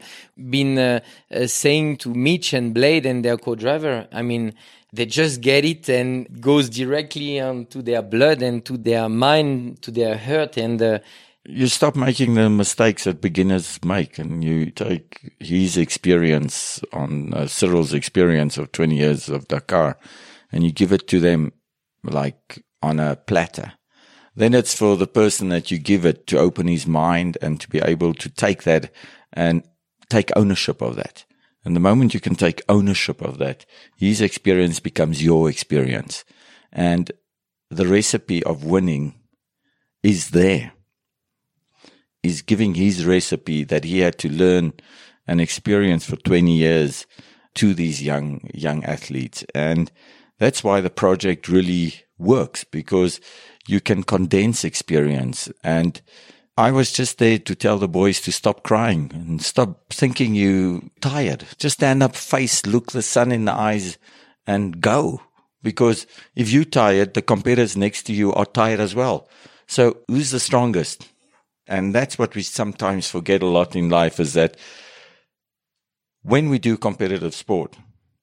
[SPEAKER 2] been uh, uh, saying to Mitch and Blade and their co-driver, I mean, they just get it and goes directly onto their blood and to their mind, to their heart, and uh,
[SPEAKER 3] you stop making the mistakes that beginners make and you take his experience on uh, Cyril's experience of 20 years of Dakar and you give it to them like on a platter. Then it's for the person that you give it to open his mind and to be able to take that and take ownership of that. And the moment you can take ownership of that, his experience becomes your experience. And the recipe of winning is there is giving his recipe that he had to learn and experience for 20 years to these young young athletes and that's why the project really works because you can condense experience and I was just there to tell the boys to stop crying and stop thinking you tired. Just stand up, face, look the sun in the eyes and go. Because if you tired, the competitors next to you are tired as well. So who's the strongest? And that's what we sometimes forget a lot in life is that when we do competitive sport,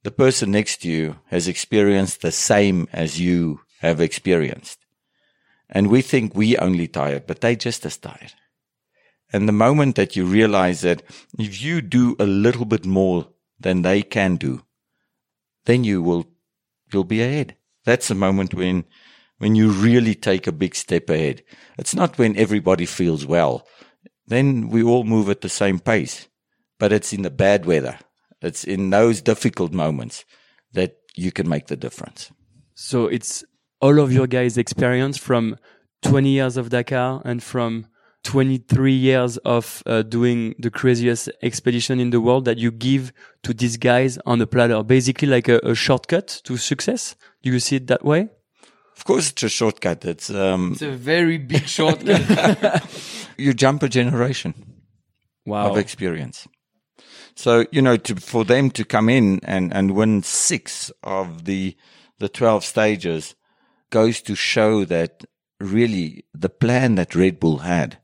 [SPEAKER 3] the person next to you has experienced the same as you have experienced. And we think we only tired, but they just as tired. And the moment that you realize that if you do a little bit more than they can do, then you will, you'll be ahead. That's the moment when, when you really take a big step ahead. It's not when everybody feels well. Then we all move at the same pace, but it's in the bad weather. It's in those difficult moments that you can make the difference.
[SPEAKER 1] So it's all of your guys' experience from 20 years of Dakar and from 23 years of uh, doing the craziest expedition in the world that you give to these guys on a platter, basically like a, a shortcut to success. Do you see it that way?
[SPEAKER 3] Of course, it's a shortcut. It's um,
[SPEAKER 2] it's a very big shortcut. [laughs]
[SPEAKER 3] you jump a generation
[SPEAKER 1] Wow.
[SPEAKER 3] of experience. So you know, to, for them to come in and and win six of the the twelve stages goes to show that really the plan that Red Bull had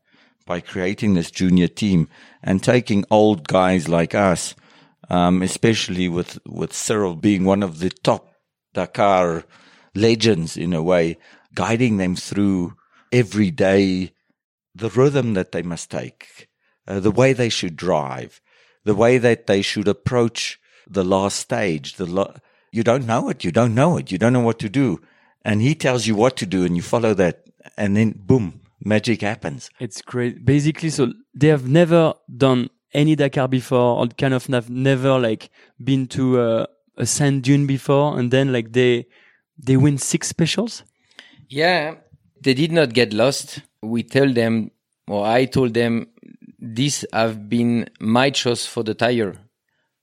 [SPEAKER 3] by creating this junior team and taking old guys like us, um, especially with with Cyril being one of the top Dakar legends in a way, guiding them through every day the rhythm that they must take, uh, the way they should drive, the way that they should approach the last stage. The lo- you don't know it, you don't know it, you don't know what to do, and he tells you what to do, and you follow that, and then boom, magic happens.
[SPEAKER 1] It's great. Basically, so they have never done any Dakar before, or kind of have never like been to a, a sand dune before, and then like they they win six specials.
[SPEAKER 2] Yeah, they did not get lost. We tell them, or I told them, this have been my choice for the tire.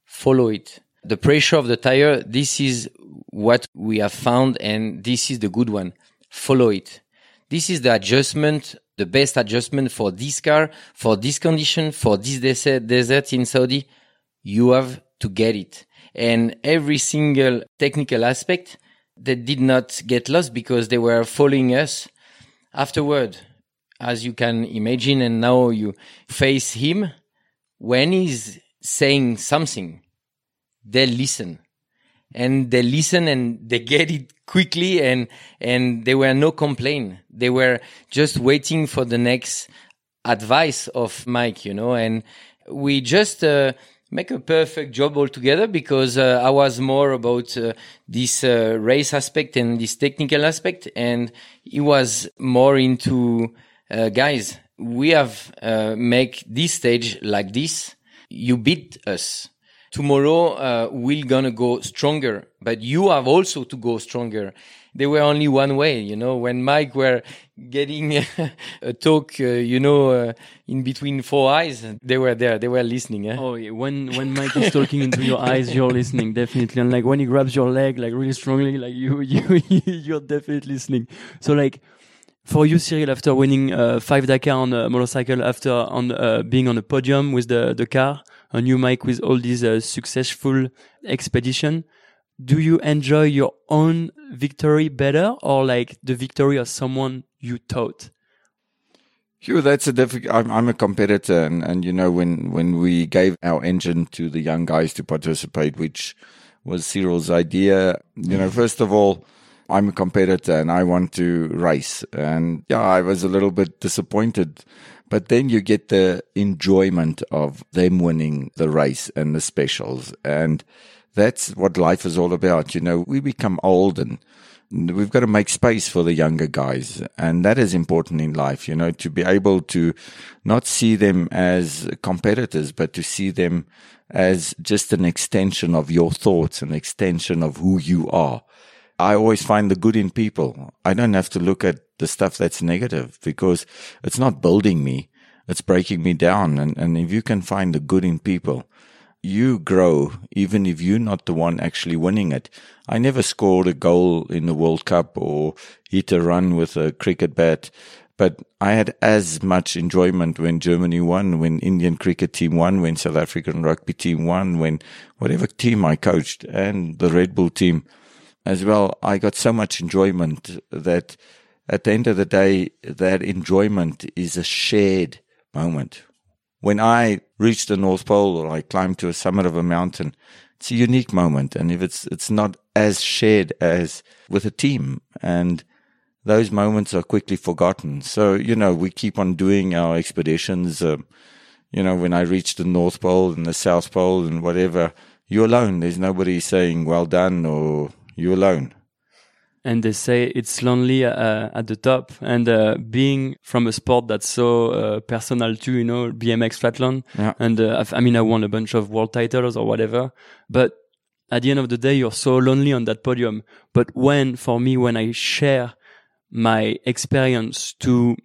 [SPEAKER 2] Follow it. The pressure of the tire, this is what we have found, and this is the good one. Follow it. This is the adjustment, the best adjustment for this car, for this condition, for this desert, desert in Saudi. You have to get it. And every single technical aspect, that did not get lost because they were following us afterward. As you can imagine, and now you face him when he's saying something, they listen. And they listen and they get it quickly and and there were no complaint. They were just waiting for the next advice of mike you know and we just uh, make a perfect job altogether because uh, i was more about uh, this uh, race aspect and this technical aspect and he was more into uh, guys we have uh, make this stage like this you beat us tomorrow uh, we're gonna go stronger but you have also to go stronger there were only one way you know when mike were getting [laughs] a talk uh, you know uh, in between four eyes they were there they were listening eh?
[SPEAKER 1] Oh, yeah. when when Mike is talking into your eyes, you're listening definitely, and like when he grabs your leg like really strongly, like you [laughs] you you're definitely listening. So like for you, Cyril, after winning uh, five Dakar on a motorcycle, after on uh, being on a podium with the the car, and you Mike with all these uh, successful expedition, do you enjoy your own victory better or like the victory of someone you taught?
[SPEAKER 3] Hugh, that's a difficult. I'm, I'm a competitor, and, and you know when when we gave our engine to the young guys to participate, which was Cyril's idea. You know, first of all, I'm a competitor and I want to race, and yeah, I was a little bit disappointed. But then you get the enjoyment of them winning the race and the specials, and that's what life is all about. You know, we become old and we've got to make space for the younger guys. And that is important in life, you know, to be able to not see them as competitors, but to see them as just an extension of your thoughts, an extension of who you are. I always find the good in people. I don't have to look at the stuff that's negative because it's not building me. It's breaking me down. And, and if you can find the good in people, you grow even if you're not the one actually winning it. I never scored a goal in the World Cup or hit a run with a cricket bat, but I had as much enjoyment when Germany won, when Indian cricket team won, when South African rugby team won, when whatever team I coached and the Red Bull team as well. I got so much enjoyment that at the end of the day, that enjoyment is a shared moment when I reach the North Pole or I climb to a summit of a mountain, it's a unique moment. And if it's, it's not as shared as with a team and those moments are quickly forgotten. So, you know, we keep on doing our expeditions. Um, you know, when I reach the North Pole and the South Pole and whatever, you're alone. There's nobody saying well done or you're alone
[SPEAKER 1] and they say it's lonely uh, at the top. And uh, being from a sport that's so uh, personal too, you know, BMX flatland.
[SPEAKER 3] Yeah.
[SPEAKER 1] And uh, I mean, I won a bunch of world titles or whatever, but at the end of the day, you're so lonely on that podium. But when, for me, when I share my experience to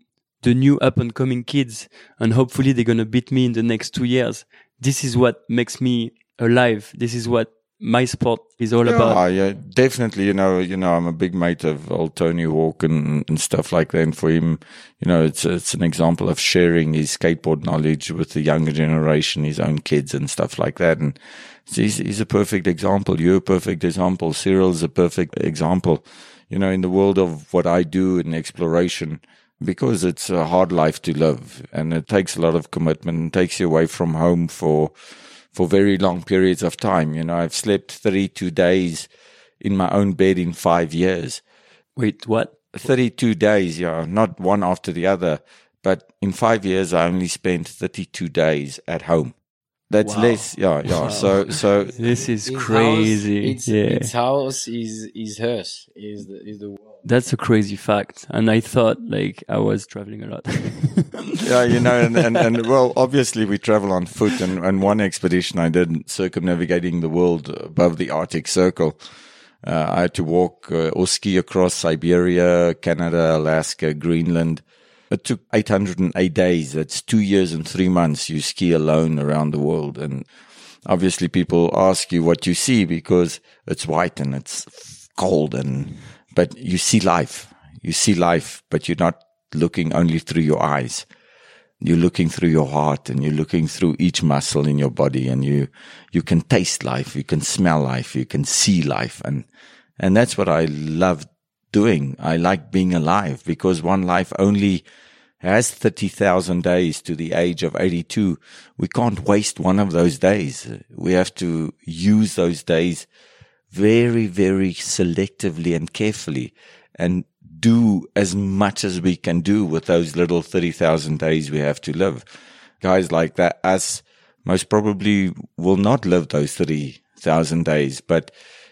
[SPEAKER 1] the new up and coming kids, and hopefully they're gonna beat me in the next two years, this is what makes me alive. This is what my sport is all
[SPEAKER 3] yeah,
[SPEAKER 1] about.
[SPEAKER 3] Yeah, uh, definitely. You know, you know, I'm a big mate of old Tony Hawk and, and stuff like that. And for him, you know, it's it's an example of sharing his skateboard knowledge with the younger generation, his own kids and stuff like that. And he's he's a perfect example. You're a perfect example. Cyril's a perfect example. You know, in the world of what I do in exploration, because it's a hard life to live and it takes a lot of commitment, it takes you away from home for for very long periods of time. You know, I've slept 32 days in my own bed in five years.
[SPEAKER 1] Wait, what?
[SPEAKER 3] 32 days, yeah, not one after the other. But in five years, I only spent 32 days at home. That's
[SPEAKER 1] Wow.
[SPEAKER 3] less, yeah, yeah.
[SPEAKER 1] Wow.
[SPEAKER 3] So, so [laughs]
[SPEAKER 1] This is
[SPEAKER 2] His
[SPEAKER 1] crazy.
[SPEAKER 2] House, it's,
[SPEAKER 1] yeah.
[SPEAKER 2] His house is is hers. Is the is the world.
[SPEAKER 1] That's a crazy fact. And I thought like I was traveling a lot. [laughs]
[SPEAKER 3] yeah, you know, and, and, and well, obviously we travel on foot and, and one expedition I did circumnavigating the world above the Arctic Circle. Uh, I had to walk uh, or ski across Siberia, Canada, Alaska, Greenland. It took 808 days. That's two years and three months. You ski alone around the world. And obviously people ask you what you see because it's white and it's cold and, but you see life. You see life, but you're not looking only through your eyes. You're looking through your heart and you're looking through each muscle in your body and you, you can taste life. You can smell life. You can see life. And, and that's what I love doing. I like being alive because one life only has 30,000 days to the age of 82, we can't waste one of those days. We have to use those days very, very selectively and carefully and do as much as we can do with those little 30,000 days we have to live. Guys like that, us most probably will not live those 30,000 days, but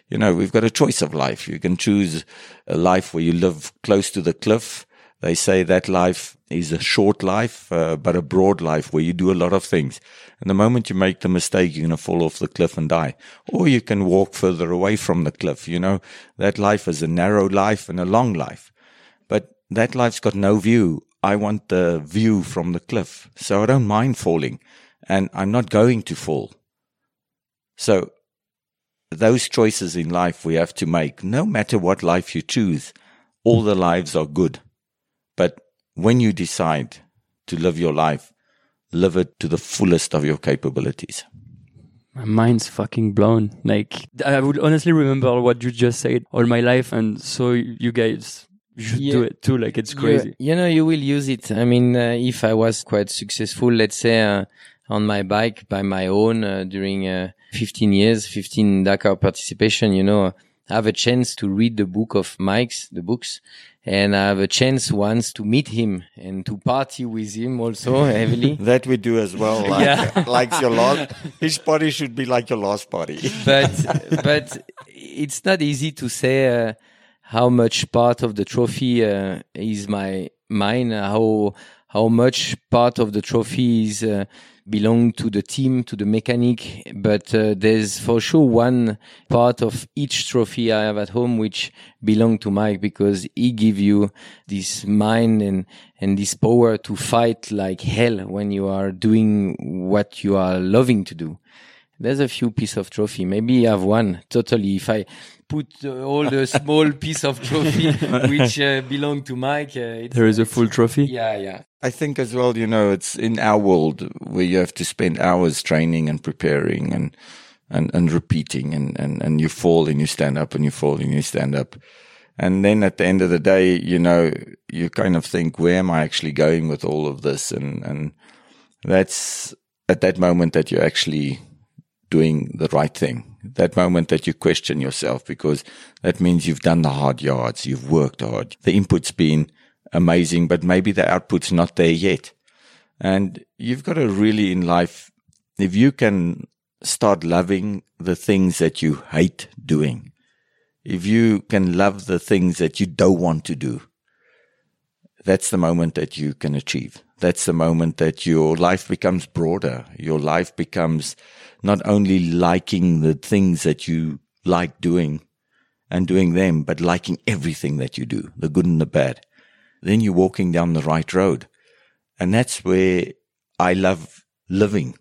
[SPEAKER 3] you know, we've got a choice of life. You can choose a life where you live close to the cliff they say that life is a short life, uh, but a broad life where you do a lot of things. And the moment you make the mistake, you're going to fall off the cliff and die. Or you can walk further away from the cliff. You know, that life is a narrow life and a long life. But that life's got no view. I want the view from the cliff. So I don't mind falling and I'm not going to fall. So those choices in life we have to make, no matter what life you choose, all the lives are good. But when you decide to live your life, live it to the fullest of your capabilities.
[SPEAKER 1] My mind's fucking blown. Like, I would honestly remember what you just said all my life. And so you guys should yeah. do it too. Like, it's crazy.
[SPEAKER 2] You, you, know, you will use it. I mean, uh, if I was quite successful, let's say, uh, on my bike by my own uh, during uh, 15 years, 15 Dakar participation, you know, I have a chance to read the book of Mike's, the books, and I have a chance once to meet him and to party with him also [laughs] heavily.
[SPEAKER 3] that we do as well. Like, yeah. [laughs] like your last, his body should be like your last body. [laughs]
[SPEAKER 2] but, but it's not easy to say uh, how much part of the trophy uh, is my mine, how, how much part of the trophy is uh, belong to the team, to the mechanic. But uh, there's for sure one part of each trophy I have at home which belong to Mike because he give you this mind and and this power to fight like hell when you are doing what you are loving to do. There's a few piece of trophy. Maybe I have one totally. If I put uh, all the small [laughs] piece of trophy which uh, belong to Mike, uh,
[SPEAKER 1] there is a full trophy.
[SPEAKER 2] Yeah, yeah.
[SPEAKER 3] I think as well, you know, it's in our world where you have to spend hours training and preparing and, and, and repeating and, and, and you fall and you stand up and you fall and you stand up. And then at the end of the day, you know, you kind of think, where am I actually going with all of this? And, and that's at that moment that you're actually doing the right thing. That moment that you question yourself because that means you've done the hard yards. You've worked hard. The input's been amazing, but maybe the output's not there yet. And you've got to really in life, if you can start loving the things that you hate doing, if you can love the things that you don't want to do, that's the moment that you can achieve. That's the moment that your life becomes broader. Your life becomes not only liking the things that you like doing and doing them, but liking everything that you do, the good and the bad then you're walking down the right road. And that's where I love living.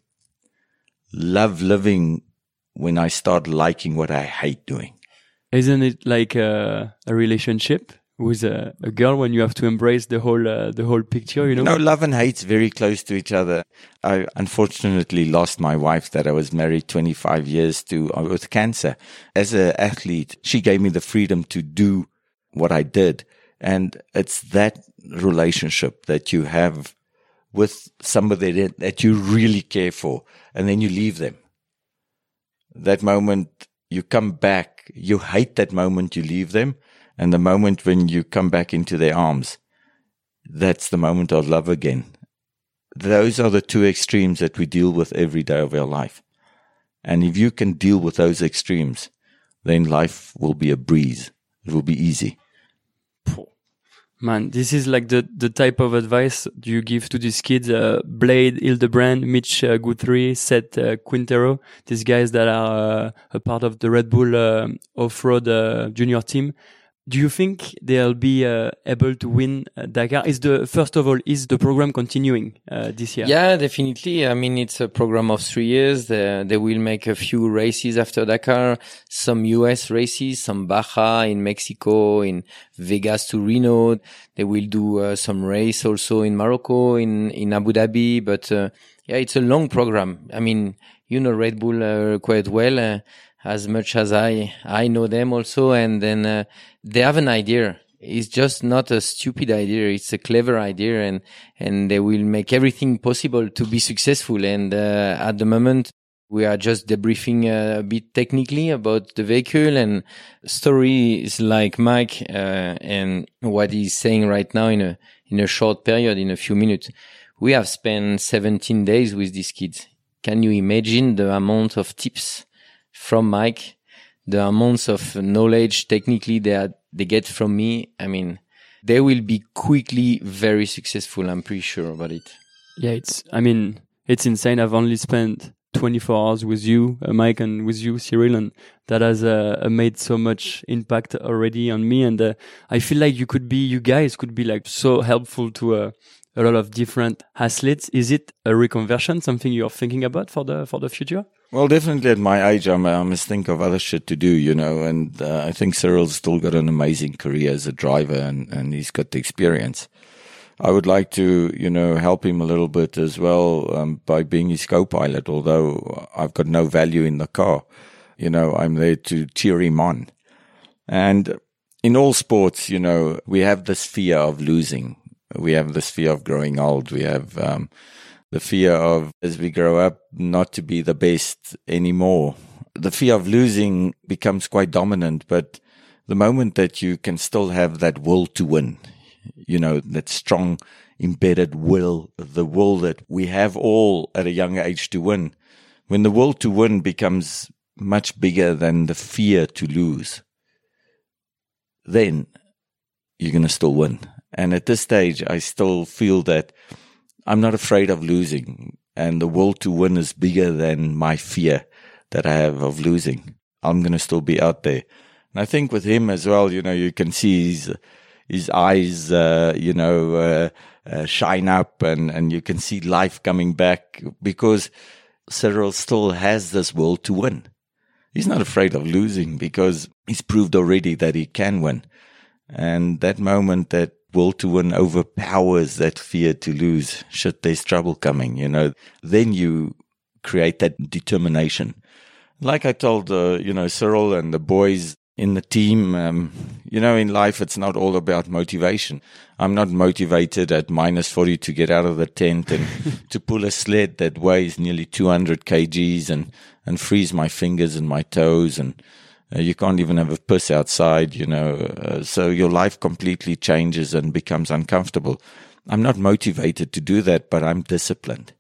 [SPEAKER 3] Love living when I start liking what I hate doing.
[SPEAKER 1] Isn't it like a, a relationship with a, a, girl when you have to embrace the whole uh, the whole picture? You know,
[SPEAKER 3] no, love and hate's very close to each other. I unfortunately lost my wife that I was married 25 years to uh, with cancer. As an athlete, she gave me the freedom to do what I did and it's that relationship that you have with somebody that, that you really care for, and then you leave them. That moment you come back, you hate that moment you leave them, and the moment when you come back into their arms, that's the moment of love again. Those are the two extremes that we deal with every day of our life. And if you can deal with those extremes, then life will be a breeze. It will be easy.
[SPEAKER 1] Man, this is like the, the type of advice you give to these kids, uh, Blade, Hildebrand, Mitch uh, Guthrie, Seth uh, Quintero, these guys that are uh, a part of the Red Bull uh, off-road uh, junior team do you think they'll be uh, able to win uh, Dakar? Is the first of all is the program continuing uh, this year?
[SPEAKER 2] Yeah, definitely. I mean, it's a program of three years. They, they, will make a few races after Dakar, some U.S. races, some Baja in Mexico, in Vegas to Reno. They will do uh, some race also in Morocco, in in Abu Dhabi. But uh, yeah, it's a long program. I mean, you know Red Bull uh, quite well as much as I I know them also, and then uh, they have an idea It's just not a stupid idea. It's a clever idea and, and they will make everything possible to be successful. And, uh, at the moment, we are just debriefing uh, a bit technically about the vehicle and stories like Mike, uh, and what he's saying right now in a, in a short period, in a few minutes. We have spent 17 days with these kids. Can you imagine the amount of tips from Mike, the amounts of knowledge technically that they get from me? I mean, they will be quickly very successful. I'm pretty sure about it.
[SPEAKER 1] Yeah, it's, I mean, it's insane. I've only spent 24 hours with you, uh, Mike, and with you, Cyril, and that has uh, made so much impact already on me. And uh, I feel like you could be, you guys could be like so helpful to uh, a lot of different athletes. Is it a reconversion, something you're thinking about for the for the future?
[SPEAKER 3] Well, definitely at my age, I'm, I must think of other shit to do, you know, and uh, I think Cyril's still got an amazing career as a driver and, and he's got the experience. I would like to, you know, help him a little bit as well um, by being his co-pilot. Although I've got no value in the car, you know, I'm there to cheer him on. And in all sports, you know, we have this fear of losing. We have this fear of growing old. We have um, the fear of, as we grow up, not to be the best anymore. The fear of losing becomes quite dominant, but the moment that you can still have that will to win, you know, that strong embedded will, the will that we have all at a young age to win. When the will to win becomes much bigger than the fear to lose, then you're going to still win. And at this stage, I still feel that I'm not afraid of losing and the will to win is bigger than my fear that I have of losing. I'm going to still be out there. And I think with him as well, you know, you can see his, his eyes, uh, you know, uh, uh, shine up and, and you can see life coming back because Cyril still has this will to win. He's not afraid of losing because he's proved already that he can win. And that moment that will to win overpowers that fear to lose. Shit, there's trouble coming, you know, then you create that determination. Like I told, uh, you know, Cyril and the boys in the team, um, you know, in life, it's not all about motivation. I'm not motivated at minus 40 to get out of the tent and [laughs] to pull a sled that weighs nearly 200 kgs and, and freeze my fingers and my toes and, uh, you can't even have a piss outside, you know. Uh, so your life completely changes and becomes uncomfortable. I'm not motivated to do that, but I'm disciplined.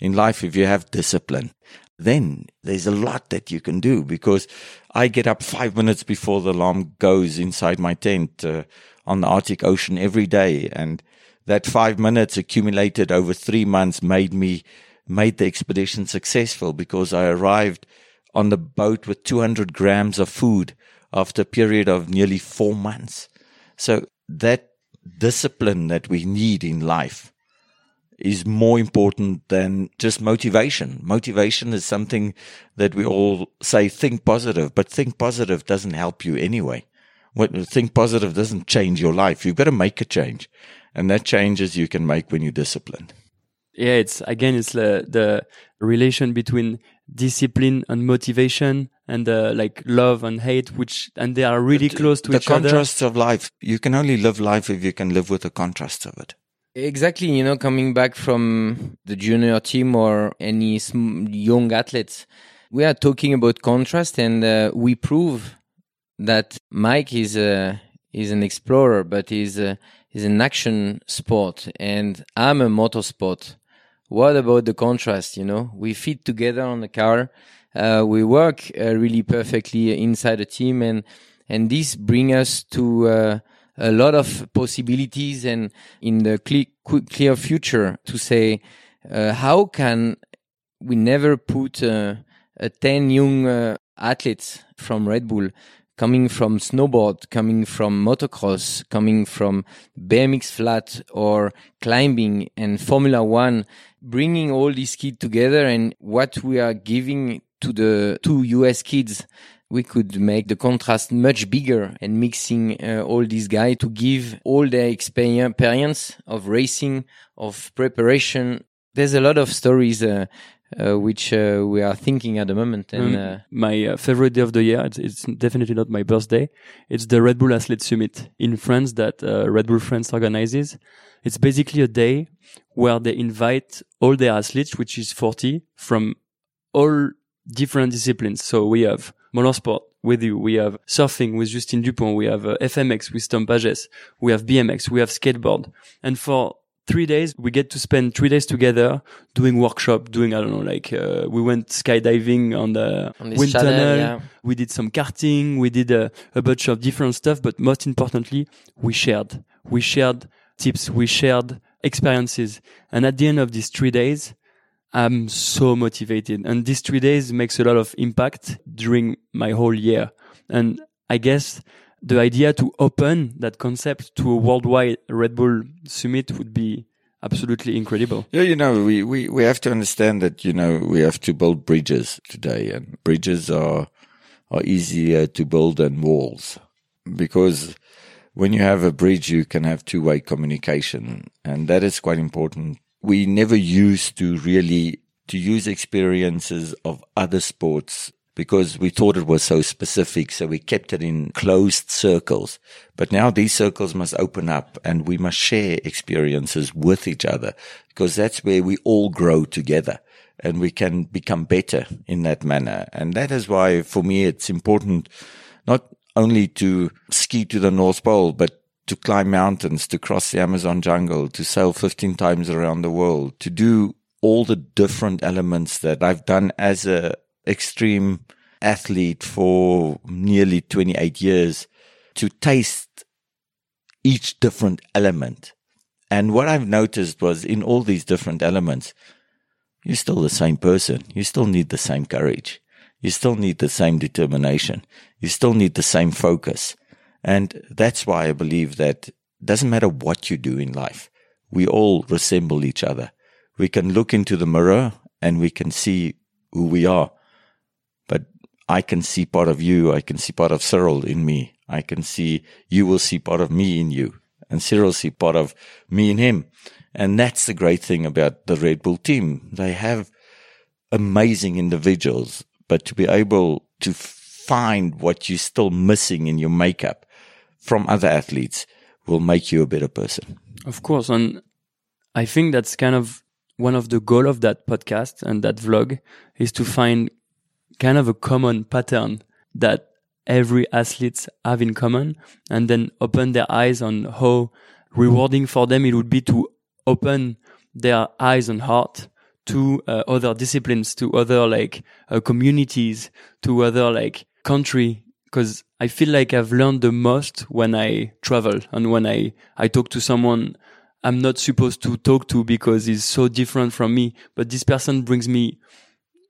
[SPEAKER 3] In life, if you have discipline, then there's a lot that you can do because I get up five minutes before the alarm goes inside my tent uh, on the Arctic Ocean every day. And that five minutes accumulated over three months made me, made the expedition successful because I arrived on the boat with 200 grams of food after a period of nearly four months. So that discipline that we need in life is more important than just motivation. Motivation is something that we all say think positive, but think positive doesn't help you anyway. What think positive doesn't change your life. You've got to make a change. And that changes you can make when you're disciplined.
[SPEAKER 1] Yeah, it's again, it's the, the relation between discipline and motivation and uh, like love and hate which and they are really
[SPEAKER 3] the,
[SPEAKER 1] close to
[SPEAKER 3] the
[SPEAKER 1] each other.
[SPEAKER 3] the contrasts of life you can only live life if you can live with the contrasts of it.
[SPEAKER 2] Exactly you know coming back from the junior team or any young athletes we are talking about contrast and uh, we prove that mike is a is an explorer but is a, is an action sport and i'm a motorsport what about the contrast? You know, we fit together on the car. Uh, we work uh, really perfectly inside a team and, and this bring us to, uh, a lot of possibilities and in the clear, clear future to say, uh, how can we never put uh, a 10 young uh, athletes from Red Bull coming from snowboard, coming from motocross, coming from BMX flat or climbing and Formula One, bringing all these kids together and what we are giving to the two US kids we could make the contrast much bigger and mixing uh, all these guys to give all their experience of racing, of preparation. There's a lot of stories uh, uh, which uh, we are thinking at the moment. And
[SPEAKER 1] Um,
[SPEAKER 2] uh,
[SPEAKER 1] my uh, favorite day of the year, it's, it's definitely not my birthday. It's the Red Bull Athlete Summit in France that uh, Red Bull France organizes. It's basically a day where they invite all their athletes, which is 40 from all different disciplines. So we have motorsport with you. We have surfing with Justine Dupont. We have uh, FMX with Tom Pages. We have BMX. We have skateboard. And for three days, we get to spend three days together doing workshop, doing, I don't know, like, uh, we went skydiving on the
[SPEAKER 2] on
[SPEAKER 1] wind
[SPEAKER 2] channel,
[SPEAKER 1] tunnel.
[SPEAKER 2] yeah.
[SPEAKER 1] We did some karting. We did a, a bunch of different stuff. But most importantly, we shared. We shared tips. We shared experiences. And at the end of these three days, I'm so motivated. And these three days makes a lot of impact during my whole year. And I guess the idea to open that concept to a worldwide Red Bull summit would be absolutely incredible.
[SPEAKER 3] Yeah, you know, we, we, we have to understand that, you know, we have to build bridges today and bridges are, are easier to build than walls because when you have a bridge, you can have two way communication and that is quite important. We never used to really to use experiences of other sports because we thought it was so specific. So we kept it in closed circles. But now these circles must open up and we must share experiences with each other because that's where we all grow together and we can become better in that manner. And that is why for me, it's important not only to ski to the North Pole, but to climb mountains, to cross the Amazon jungle, to sail 15 times around the world, to do all the different elements that I've done as a extreme athlete for nearly 28 years to taste each different element. And what I've noticed was in all these different elements, you're still the same person. You still need the same courage. You still need the same determination. You still need the same focus. And that's why I believe that doesn't matter what you do in life. We all resemble each other. We can look into the mirror and we can see who we are. But I can see part of you. I can see part of Cyril in me. I can see you will see part of me in you and Cyril see part of me in him. And that's the great thing about the Red Bull team. They have amazing individuals, but to be able to find what you're still missing in your makeup from other athletes will make you a better person.
[SPEAKER 1] Of course. And I think that's kind of one of the goal of that podcast and that vlog is to find kind of a common pattern that every athletes have in common and then open their eyes on how rewarding for them it would be to open their eyes and heart to uh, other disciplines, to other like uh, communities, to other like country. Cause I feel like I've learned the most when I travel and when I, I talk to someone I'm not supposed to talk to because he's so different from me. But this person brings me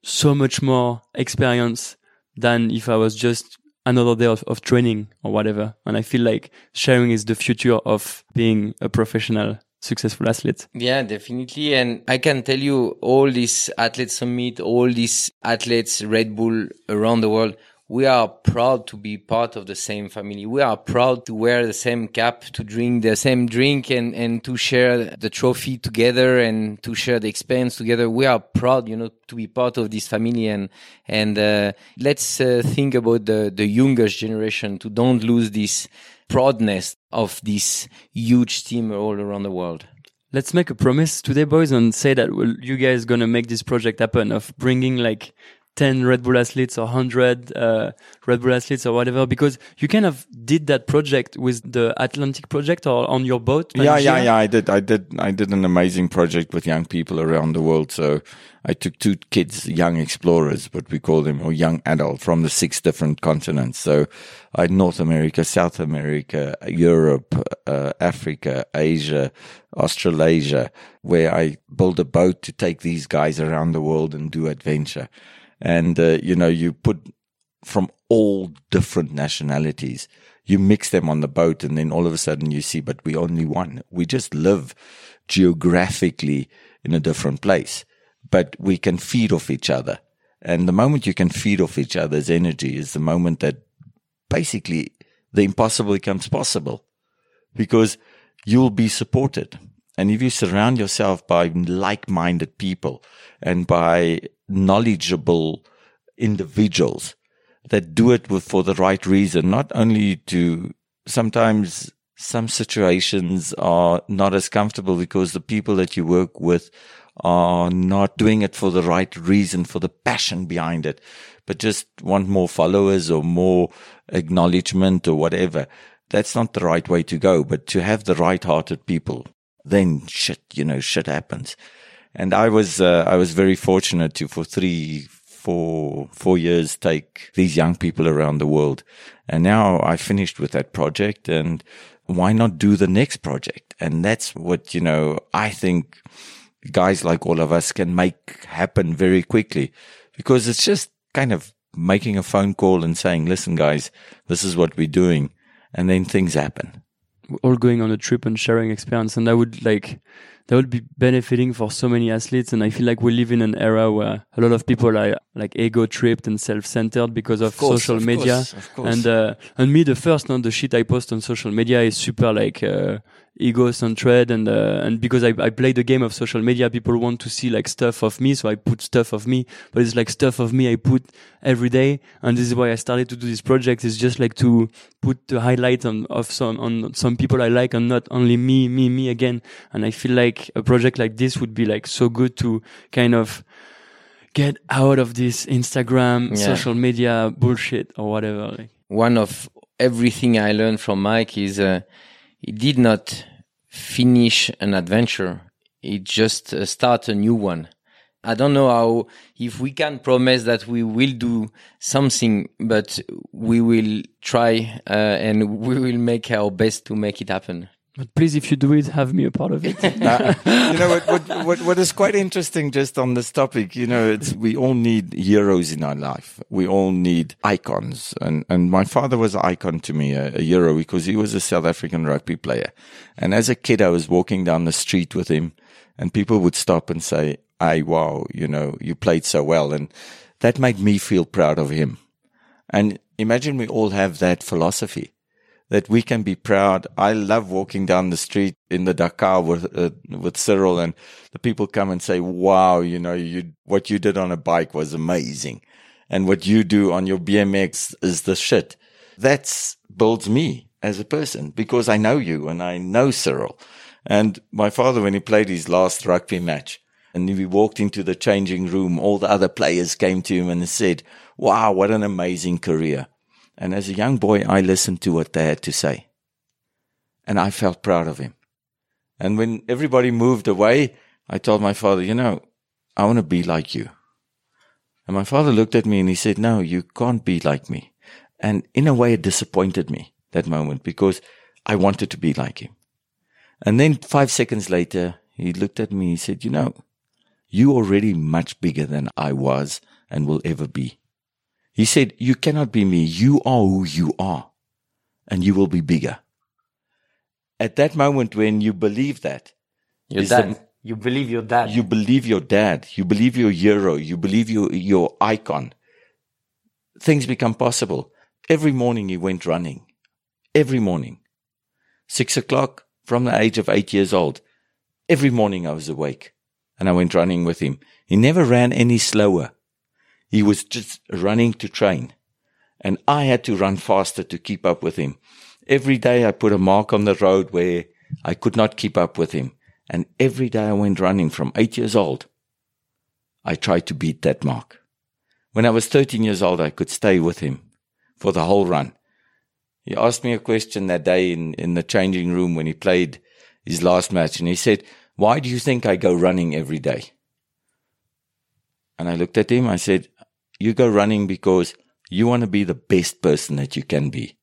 [SPEAKER 1] so much more experience than if I was just another day of, of training or whatever. And I feel like sharing is the future of being a professional successful athlete.
[SPEAKER 2] Yeah, definitely. And I can tell you all these athletes summit, all these athletes, Red Bull around the world, we are proud to be part of the same family. We are proud to wear the same cap, to drink the same drink and, and to share the trophy together and to share the experience together. We are proud, you know, to be part of this family and, and, uh, let's uh, think about the, the youngest generation to don't lose this proudness of this huge team all around the world.
[SPEAKER 1] Let's make a promise today, boys, and say that well, you guys gonna make this project happen of bringing like 10 Red Bull athletes or 100 uh, Red Bull athletes or whatever because you kind of did that project with the Atlantic project or on your boat.
[SPEAKER 3] Yeah, yeah, yeah. I did, I did, I did an amazing project with young people around the world. So I took two kids, young explorers, what we call them, or young adult from the six different continents. So I had North America, South America, Europe, uh, Africa, Asia, Australasia, where I built a boat to take these guys around the world and do adventure. And, uh, you know, you put from all different nationalities. You mix them on the boat and then all of a sudden you see, but we only one. We just live geographically in a different place, but we can feed off each other. And the moment you can feed off each other's energy is the moment that basically the impossible becomes possible because you'll be supported And if you surround yourself by like-minded people and by knowledgeable individuals that do it with, for the right reason, not only to sometimes some situations are not as comfortable because the people that you work with are not doing it for the right reason, for the passion behind it, but just want more followers or more acknowledgement or whatever. That's not the right way to go, but to have the right hearted people, then shit, you know, shit happens. And I was, uh, I was very fortunate to, for three, four, four years, take these young people around the world. And now I finished with that project and why not do the next project? And that's what, you know, I think guys like all of us can make happen very quickly because it's just kind of making a phone call and saying, listen, guys, this is what we're doing. And then things happen.
[SPEAKER 1] All going on a trip and sharing experience. And I would like, that would be benefiting for so many athletes. And I feel like we live in an era where a lot of people are like ego tripped and self-centered because of,
[SPEAKER 3] Of course,
[SPEAKER 1] social
[SPEAKER 3] of
[SPEAKER 1] media.
[SPEAKER 3] course, of course.
[SPEAKER 1] And, uh, and me, the first, not the shit I post on social media is super like, uh, ego centered and, uh, and because I, I play the game of social media, people want to see like stuff of me. So I put stuff of me, but it's like stuff of me I put every day. And this is why I started to do this project is just like to put the highlight on, of some, on some people I like and not only me, me, me again. And I feel like a project like this would be like so good to kind of, get out of this Instagram,
[SPEAKER 2] Yeah.
[SPEAKER 1] social media bullshit or whatever. Like,
[SPEAKER 2] one of everything I learned from Mike is uh, he did not finish an adventure. It just uh, start a new one. I don't know how, if we can promise that we will do something, but we will try, uh, and we will make our best to make it happen.
[SPEAKER 1] But please, if you do it, have me a part of it. [laughs]
[SPEAKER 3] Uh, you know what, what what what is quite interesting just on this topic you know it's we all need heroes in our life. We all need icons. And and my father was an icon to me a, a hero because he was a south african rugby player. And as a kid i was walking down the street with him and people would stop and say I, wow you know you played so well. And that made me feel proud of him. And imagine we all have that philosophy that we can be proud. I love walking down the street in the Dakar with uh, with Cyril, and the people come and say, "Wow, you know, you what you did on a bike was amazing, and what you do on your BMX is the shit." That's builds me as a person because I know you and I know Cyril, and my father when he played his last rugby match. And we walked into the changing room. All the other players came to him and said, Wow, what an amazing career. And as a young boy, I listened to what they had to say. And I felt proud of him. And when everybody moved away, I told my father, you know, I want to be like you. And my father looked at me and he said, no, you can't be like me. And in a way, it disappointed me that moment because I wanted to be like him. And then five seconds later, he looked at me. And he said, you know, you are already much bigger than I was and will ever be. He said, You cannot be me. You are who you are, and you will be bigger. At that moment, when you believe that,
[SPEAKER 2] Your
[SPEAKER 3] Is
[SPEAKER 2] dad.
[SPEAKER 3] the-
[SPEAKER 2] you believe your dad.
[SPEAKER 3] you believe your dad, you believe your hero, you believe your, your icon, things become possible. Every morning he went running. Every morning. Six o'clock from the age of eight years old. Every morning I was awake and I went running with him. He never ran any slower. He was just running to train. And I had to run faster to keep up with him. Every day I put a mark on the road where I could not keep up with him. And every day I went running from eight years old. I tried to beat that mark. When I was 13 years old, I could stay with him for the whole run. He asked me a question that day in, in the changing room when he played his last match. And he said, why do you think I go running every day? And I looked at him. I said, you go running because you want to be the best person that you can be.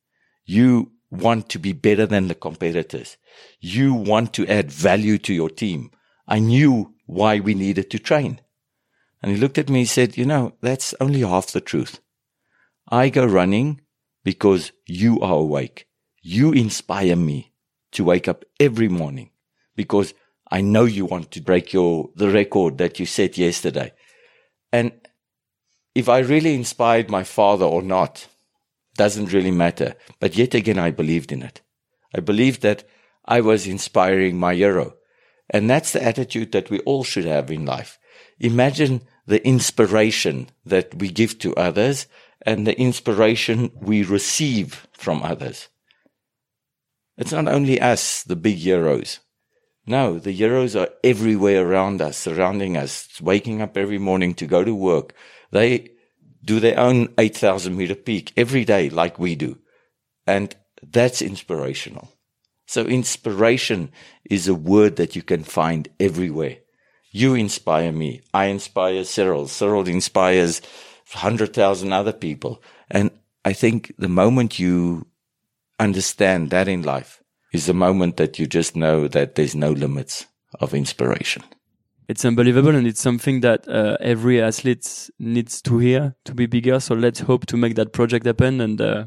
[SPEAKER 3] You want to be better than the competitors. You want to add value to your team. I knew why we needed to train. And he looked at me and said, you know, that's only half the truth. I go running because you are awake. You inspire me to wake up every morning because I know you want to break your, the record that you set yesterday. And if I really inspired my father or not, doesn't really matter. But yet again, I believed in it. I believed that I was inspiring my hero. And that's the attitude that we all should have in life. Imagine the inspiration that we give to others and the inspiration we receive from others. It's not only us, the big heroes. No, the heroes are everywhere around us, surrounding us, waking up every morning to go to work. They do their own 8,000 meter peak every day, like we do. And that's inspirational. So inspiration is a word that you can find everywhere. You inspire me. I inspire Cyril. Cyril inspires 100,000 other people. And I think the moment you understand that in life is the moment that you just know that there's no limits of inspiration.
[SPEAKER 1] It's unbelievable, and it's something that uh, every athlete needs to hear to be bigger. So let's hope to make that project happen, and uh,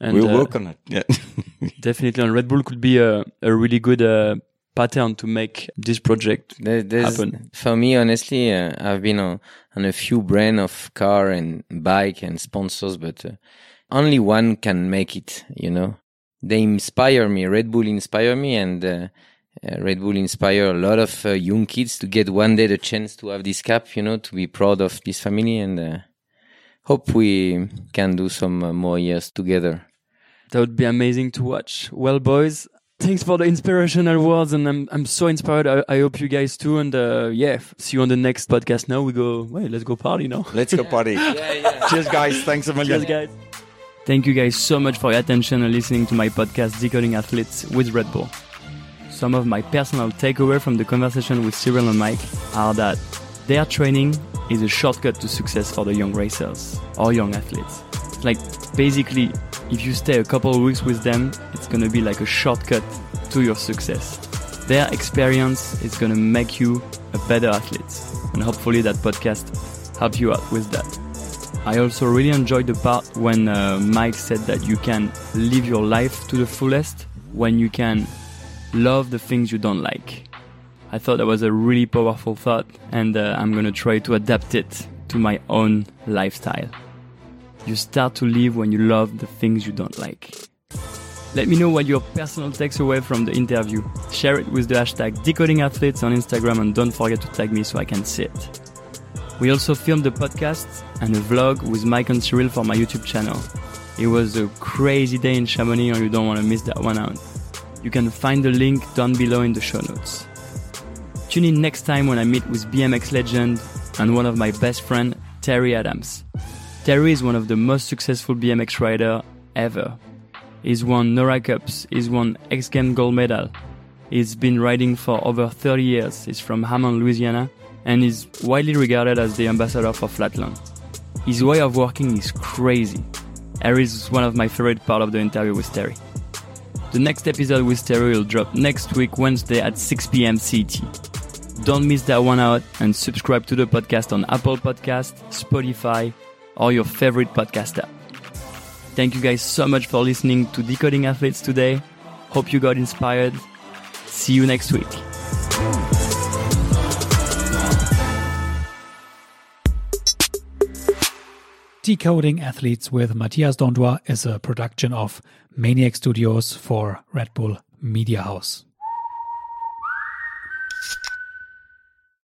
[SPEAKER 1] and
[SPEAKER 3] we'll
[SPEAKER 1] uh,
[SPEAKER 3] work on it. Yeah. [laughs]
[SPEAKER 1] definitely. And Red Bull could be a, a really good uh, pattern to make this project
[SPEAKER 2] There,
[SPEAKER 1] happen.
[SPEAKER 2] for me, honestly, uh, I've been on, on a few brand of car and bike and sponsors, but uh, only one can make it, you know. They inspire me. Red Bull inspire me and uh, Red Bull inspire a lot of uh, young kids to get one day the chance to have this cap, you know, to be proud of this family and uh, hope we can do some uh, more years together.
[SPEAKER 1] That would be amazing to watch. Well, boys, thanks for the inspirational words, and I'm I'm so inspired. I, I hope you guys too. And uh, yeah, see you on the next podcast. Now we go. Wait, let's go party now.
[SPEAKER 3] Let's go party. [laughs] Cheers, guys. Thanks a million.
[SPEAKER 1] Cheers, guys. Thank you guys so much for your attention and listening to my podcast, Decoding Athletes with Red Bull. Some of my personal takeaway from the conversation with Cyril and Mike are that their training is a shortcut to success for the young racers or young athletes. Like basically, if you stay a couple of weeks with them, it's gonna be like a shortcut to your success. Their experience is gonna make you a better athlete, and hopefully that podcast help you out with that. I also really enjoyed the part when uh, Mike said that you can live your life to the fullest when you can love the things you don't like. I thought that was a really powerful thought, and uh, I'm gonna try to adapt it to my own lifestyle. You start to live when you love the things you don't like. Let me know what your personal takes away from the interview. Share it with the hashtag decodingathletes on Instagram and don't forget to tag me so I can see it. We also filmed the podcast and a vlog with Mike and Cyril for my YouTube channel. It was a crazy day in Chamonix and you don't want to miss that one out. You can find the link down below in the show notes. Tune in next time when I meet with BMX legend and one of my best friend, Terry Adams. Terry is one of the most successful BMX rider ever. He's won NORA Cups, he's won X Games gold medal. He's been riding for over 30 years. He's from Hammond, Louisiana, and is widely regarded as the ambassador for Flatland. His way of working is crazy. Harry is one of my favorite part of the interview with Terry. The next episode with Terry will drop next week, Wednesday at 6 p.m. CT. Don't miss that one out and subscribe to the podcast on Apple Podcast, Spotify, or your favorite podcast app. Thank you guys so much for listening to Decoding Athletes today. Hope you got inspired. See you next week.
[SPEAKER 4] Decoding Athletes with Matthias Dondero is a production of Maniac Studios for Red Bull Media House.